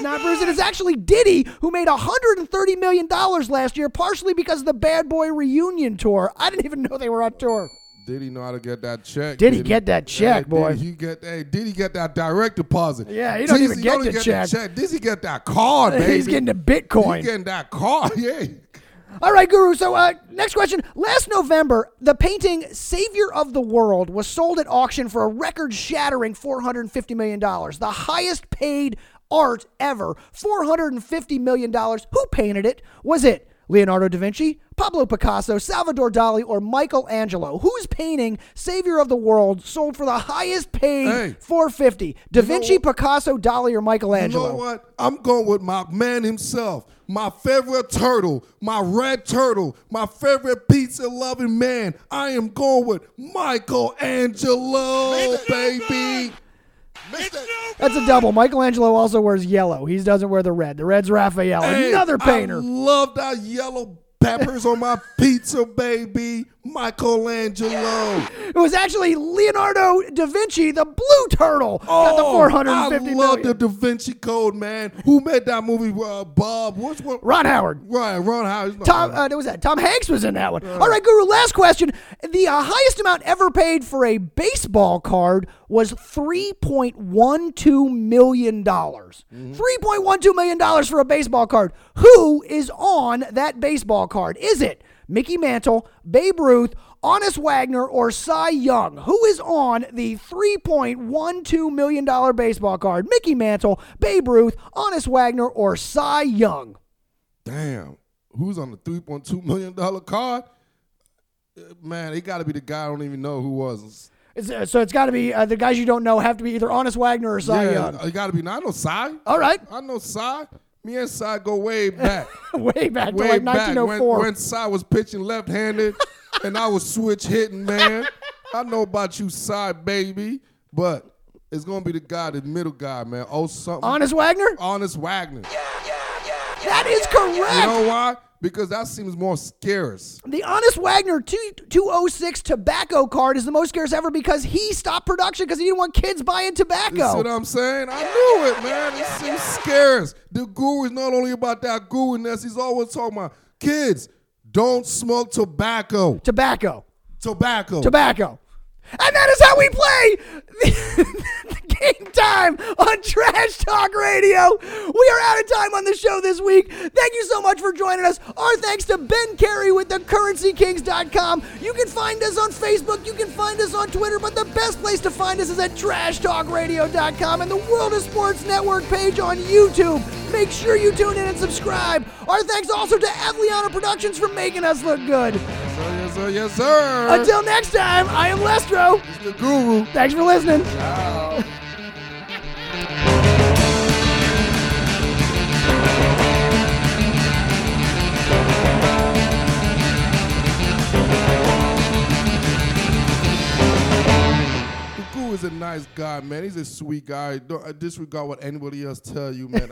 not Bruce. It is actually Diddy who made $130 million last year, partially because of the Bad Boy reunion tour. I didn't even know they were on tour. Did he know how to get that check? Did he get that check, Hey, boy? Did he get? Hey, did he get that direct deposit? Yeah, he don't even Jeez, get only the check. Did he get that card, baby? He's getting the He Bitcoin. getting that card, yeah. All right, Guru. So, uh, next question. Last November, the painting Savior of the World was sold at auction for a record shattering $450 million, the highest paid art ever. $450 million. Who painted it? Was it Leonardo da Vinci, Pablo Picasso, Salvador Dali, or Michelangelo? Whose painting Savior of the World sold for the highest paid Hey. 450? Da know Vinci, what? Picasso, Dali, or Michelangelo? You know what? I'm going with my man himself, my favorite turtle, my red turtle, my favorite pizza loving man. I am going with Michelangelo, baby. That's a double. Michelangelo also wears yellow. He doesn't wear the red. The red's Raphael. Hey, Another painter. I love that yellow peppers on my pizza, baby. Michelangelo. It was actually Leonardo da Vinci, the blue turtle, got the Oh, 450 I million. love the Da Vinci Code, man. Who made that movie? Uh, Bob. What's what? Ron Howard. Right, Ron Howard. Tom, uh, what was that? Tom Hanks was in that one. All right, Guru. Last question. The uh, highest amount ever paid for a baseball card was three point one two million dollars. 3.12 million dollars for a baseball card. Who is on that baseball card? Is it Mickey Mantle, Babe Ruth, Honus Wagner, or Cy Young? Who is on the three point one two million dollar baseball card? Mickey Mantle, Babe Ruth, Honus Wagner, or Cy Young? Damn. Who's on the $3.2 million card? Uh, Man, it got to be the guy I don't even know who was. It's, uh, so it's got to be uh, the guys you don't know have to be either Honus Wagner or Cy yeah, Young. it got to be. I know Cy. All right, I know Cy. Me and Cy go way back. way back to way like back when, 1904. when Cy was pitching left-handed and I was switch hitting, man. I know about you, Cy, baby. But it's going to be the guy, the middle guy, man. Oh, something. Honus Wagner? Honus Wagner. Yeah, yeah, yeah, that is correct. You know why? Because that seems more scarce. the Honus Wagner 2, 206 tobacco card is the most scarce ever because he stopped production because he didn't want kids buying tobacco. You see what. I'm saying? I knew it, man. It seems scarce. The guru is not only about that guru-ness, he's always talking about kids, don't smoke tobacco. Tobacco. Tobacco. Tobacco. And that is how we play the, the game time on Trash Talk Radio. We are out of time on the show this week. Thank you so much for joining us. Our thanks to Ben Carey with the CurrencyKings.com. You can find us on Facebook, you can find us on Twitter, but the best place to find us is at TrashTalkRadio.com and the World of Sports Network page on YouTube. Make sure you tune in and subscribe. Our thanks also to Evliana Productions for making us look good. Yes, sir. Yes, sir. Until next time, I am Lestro. It's the guru. Thanks for listening. Is a nice guy, man. He's a sweet guy. Don't uh, disregard what anybody else tell you, man.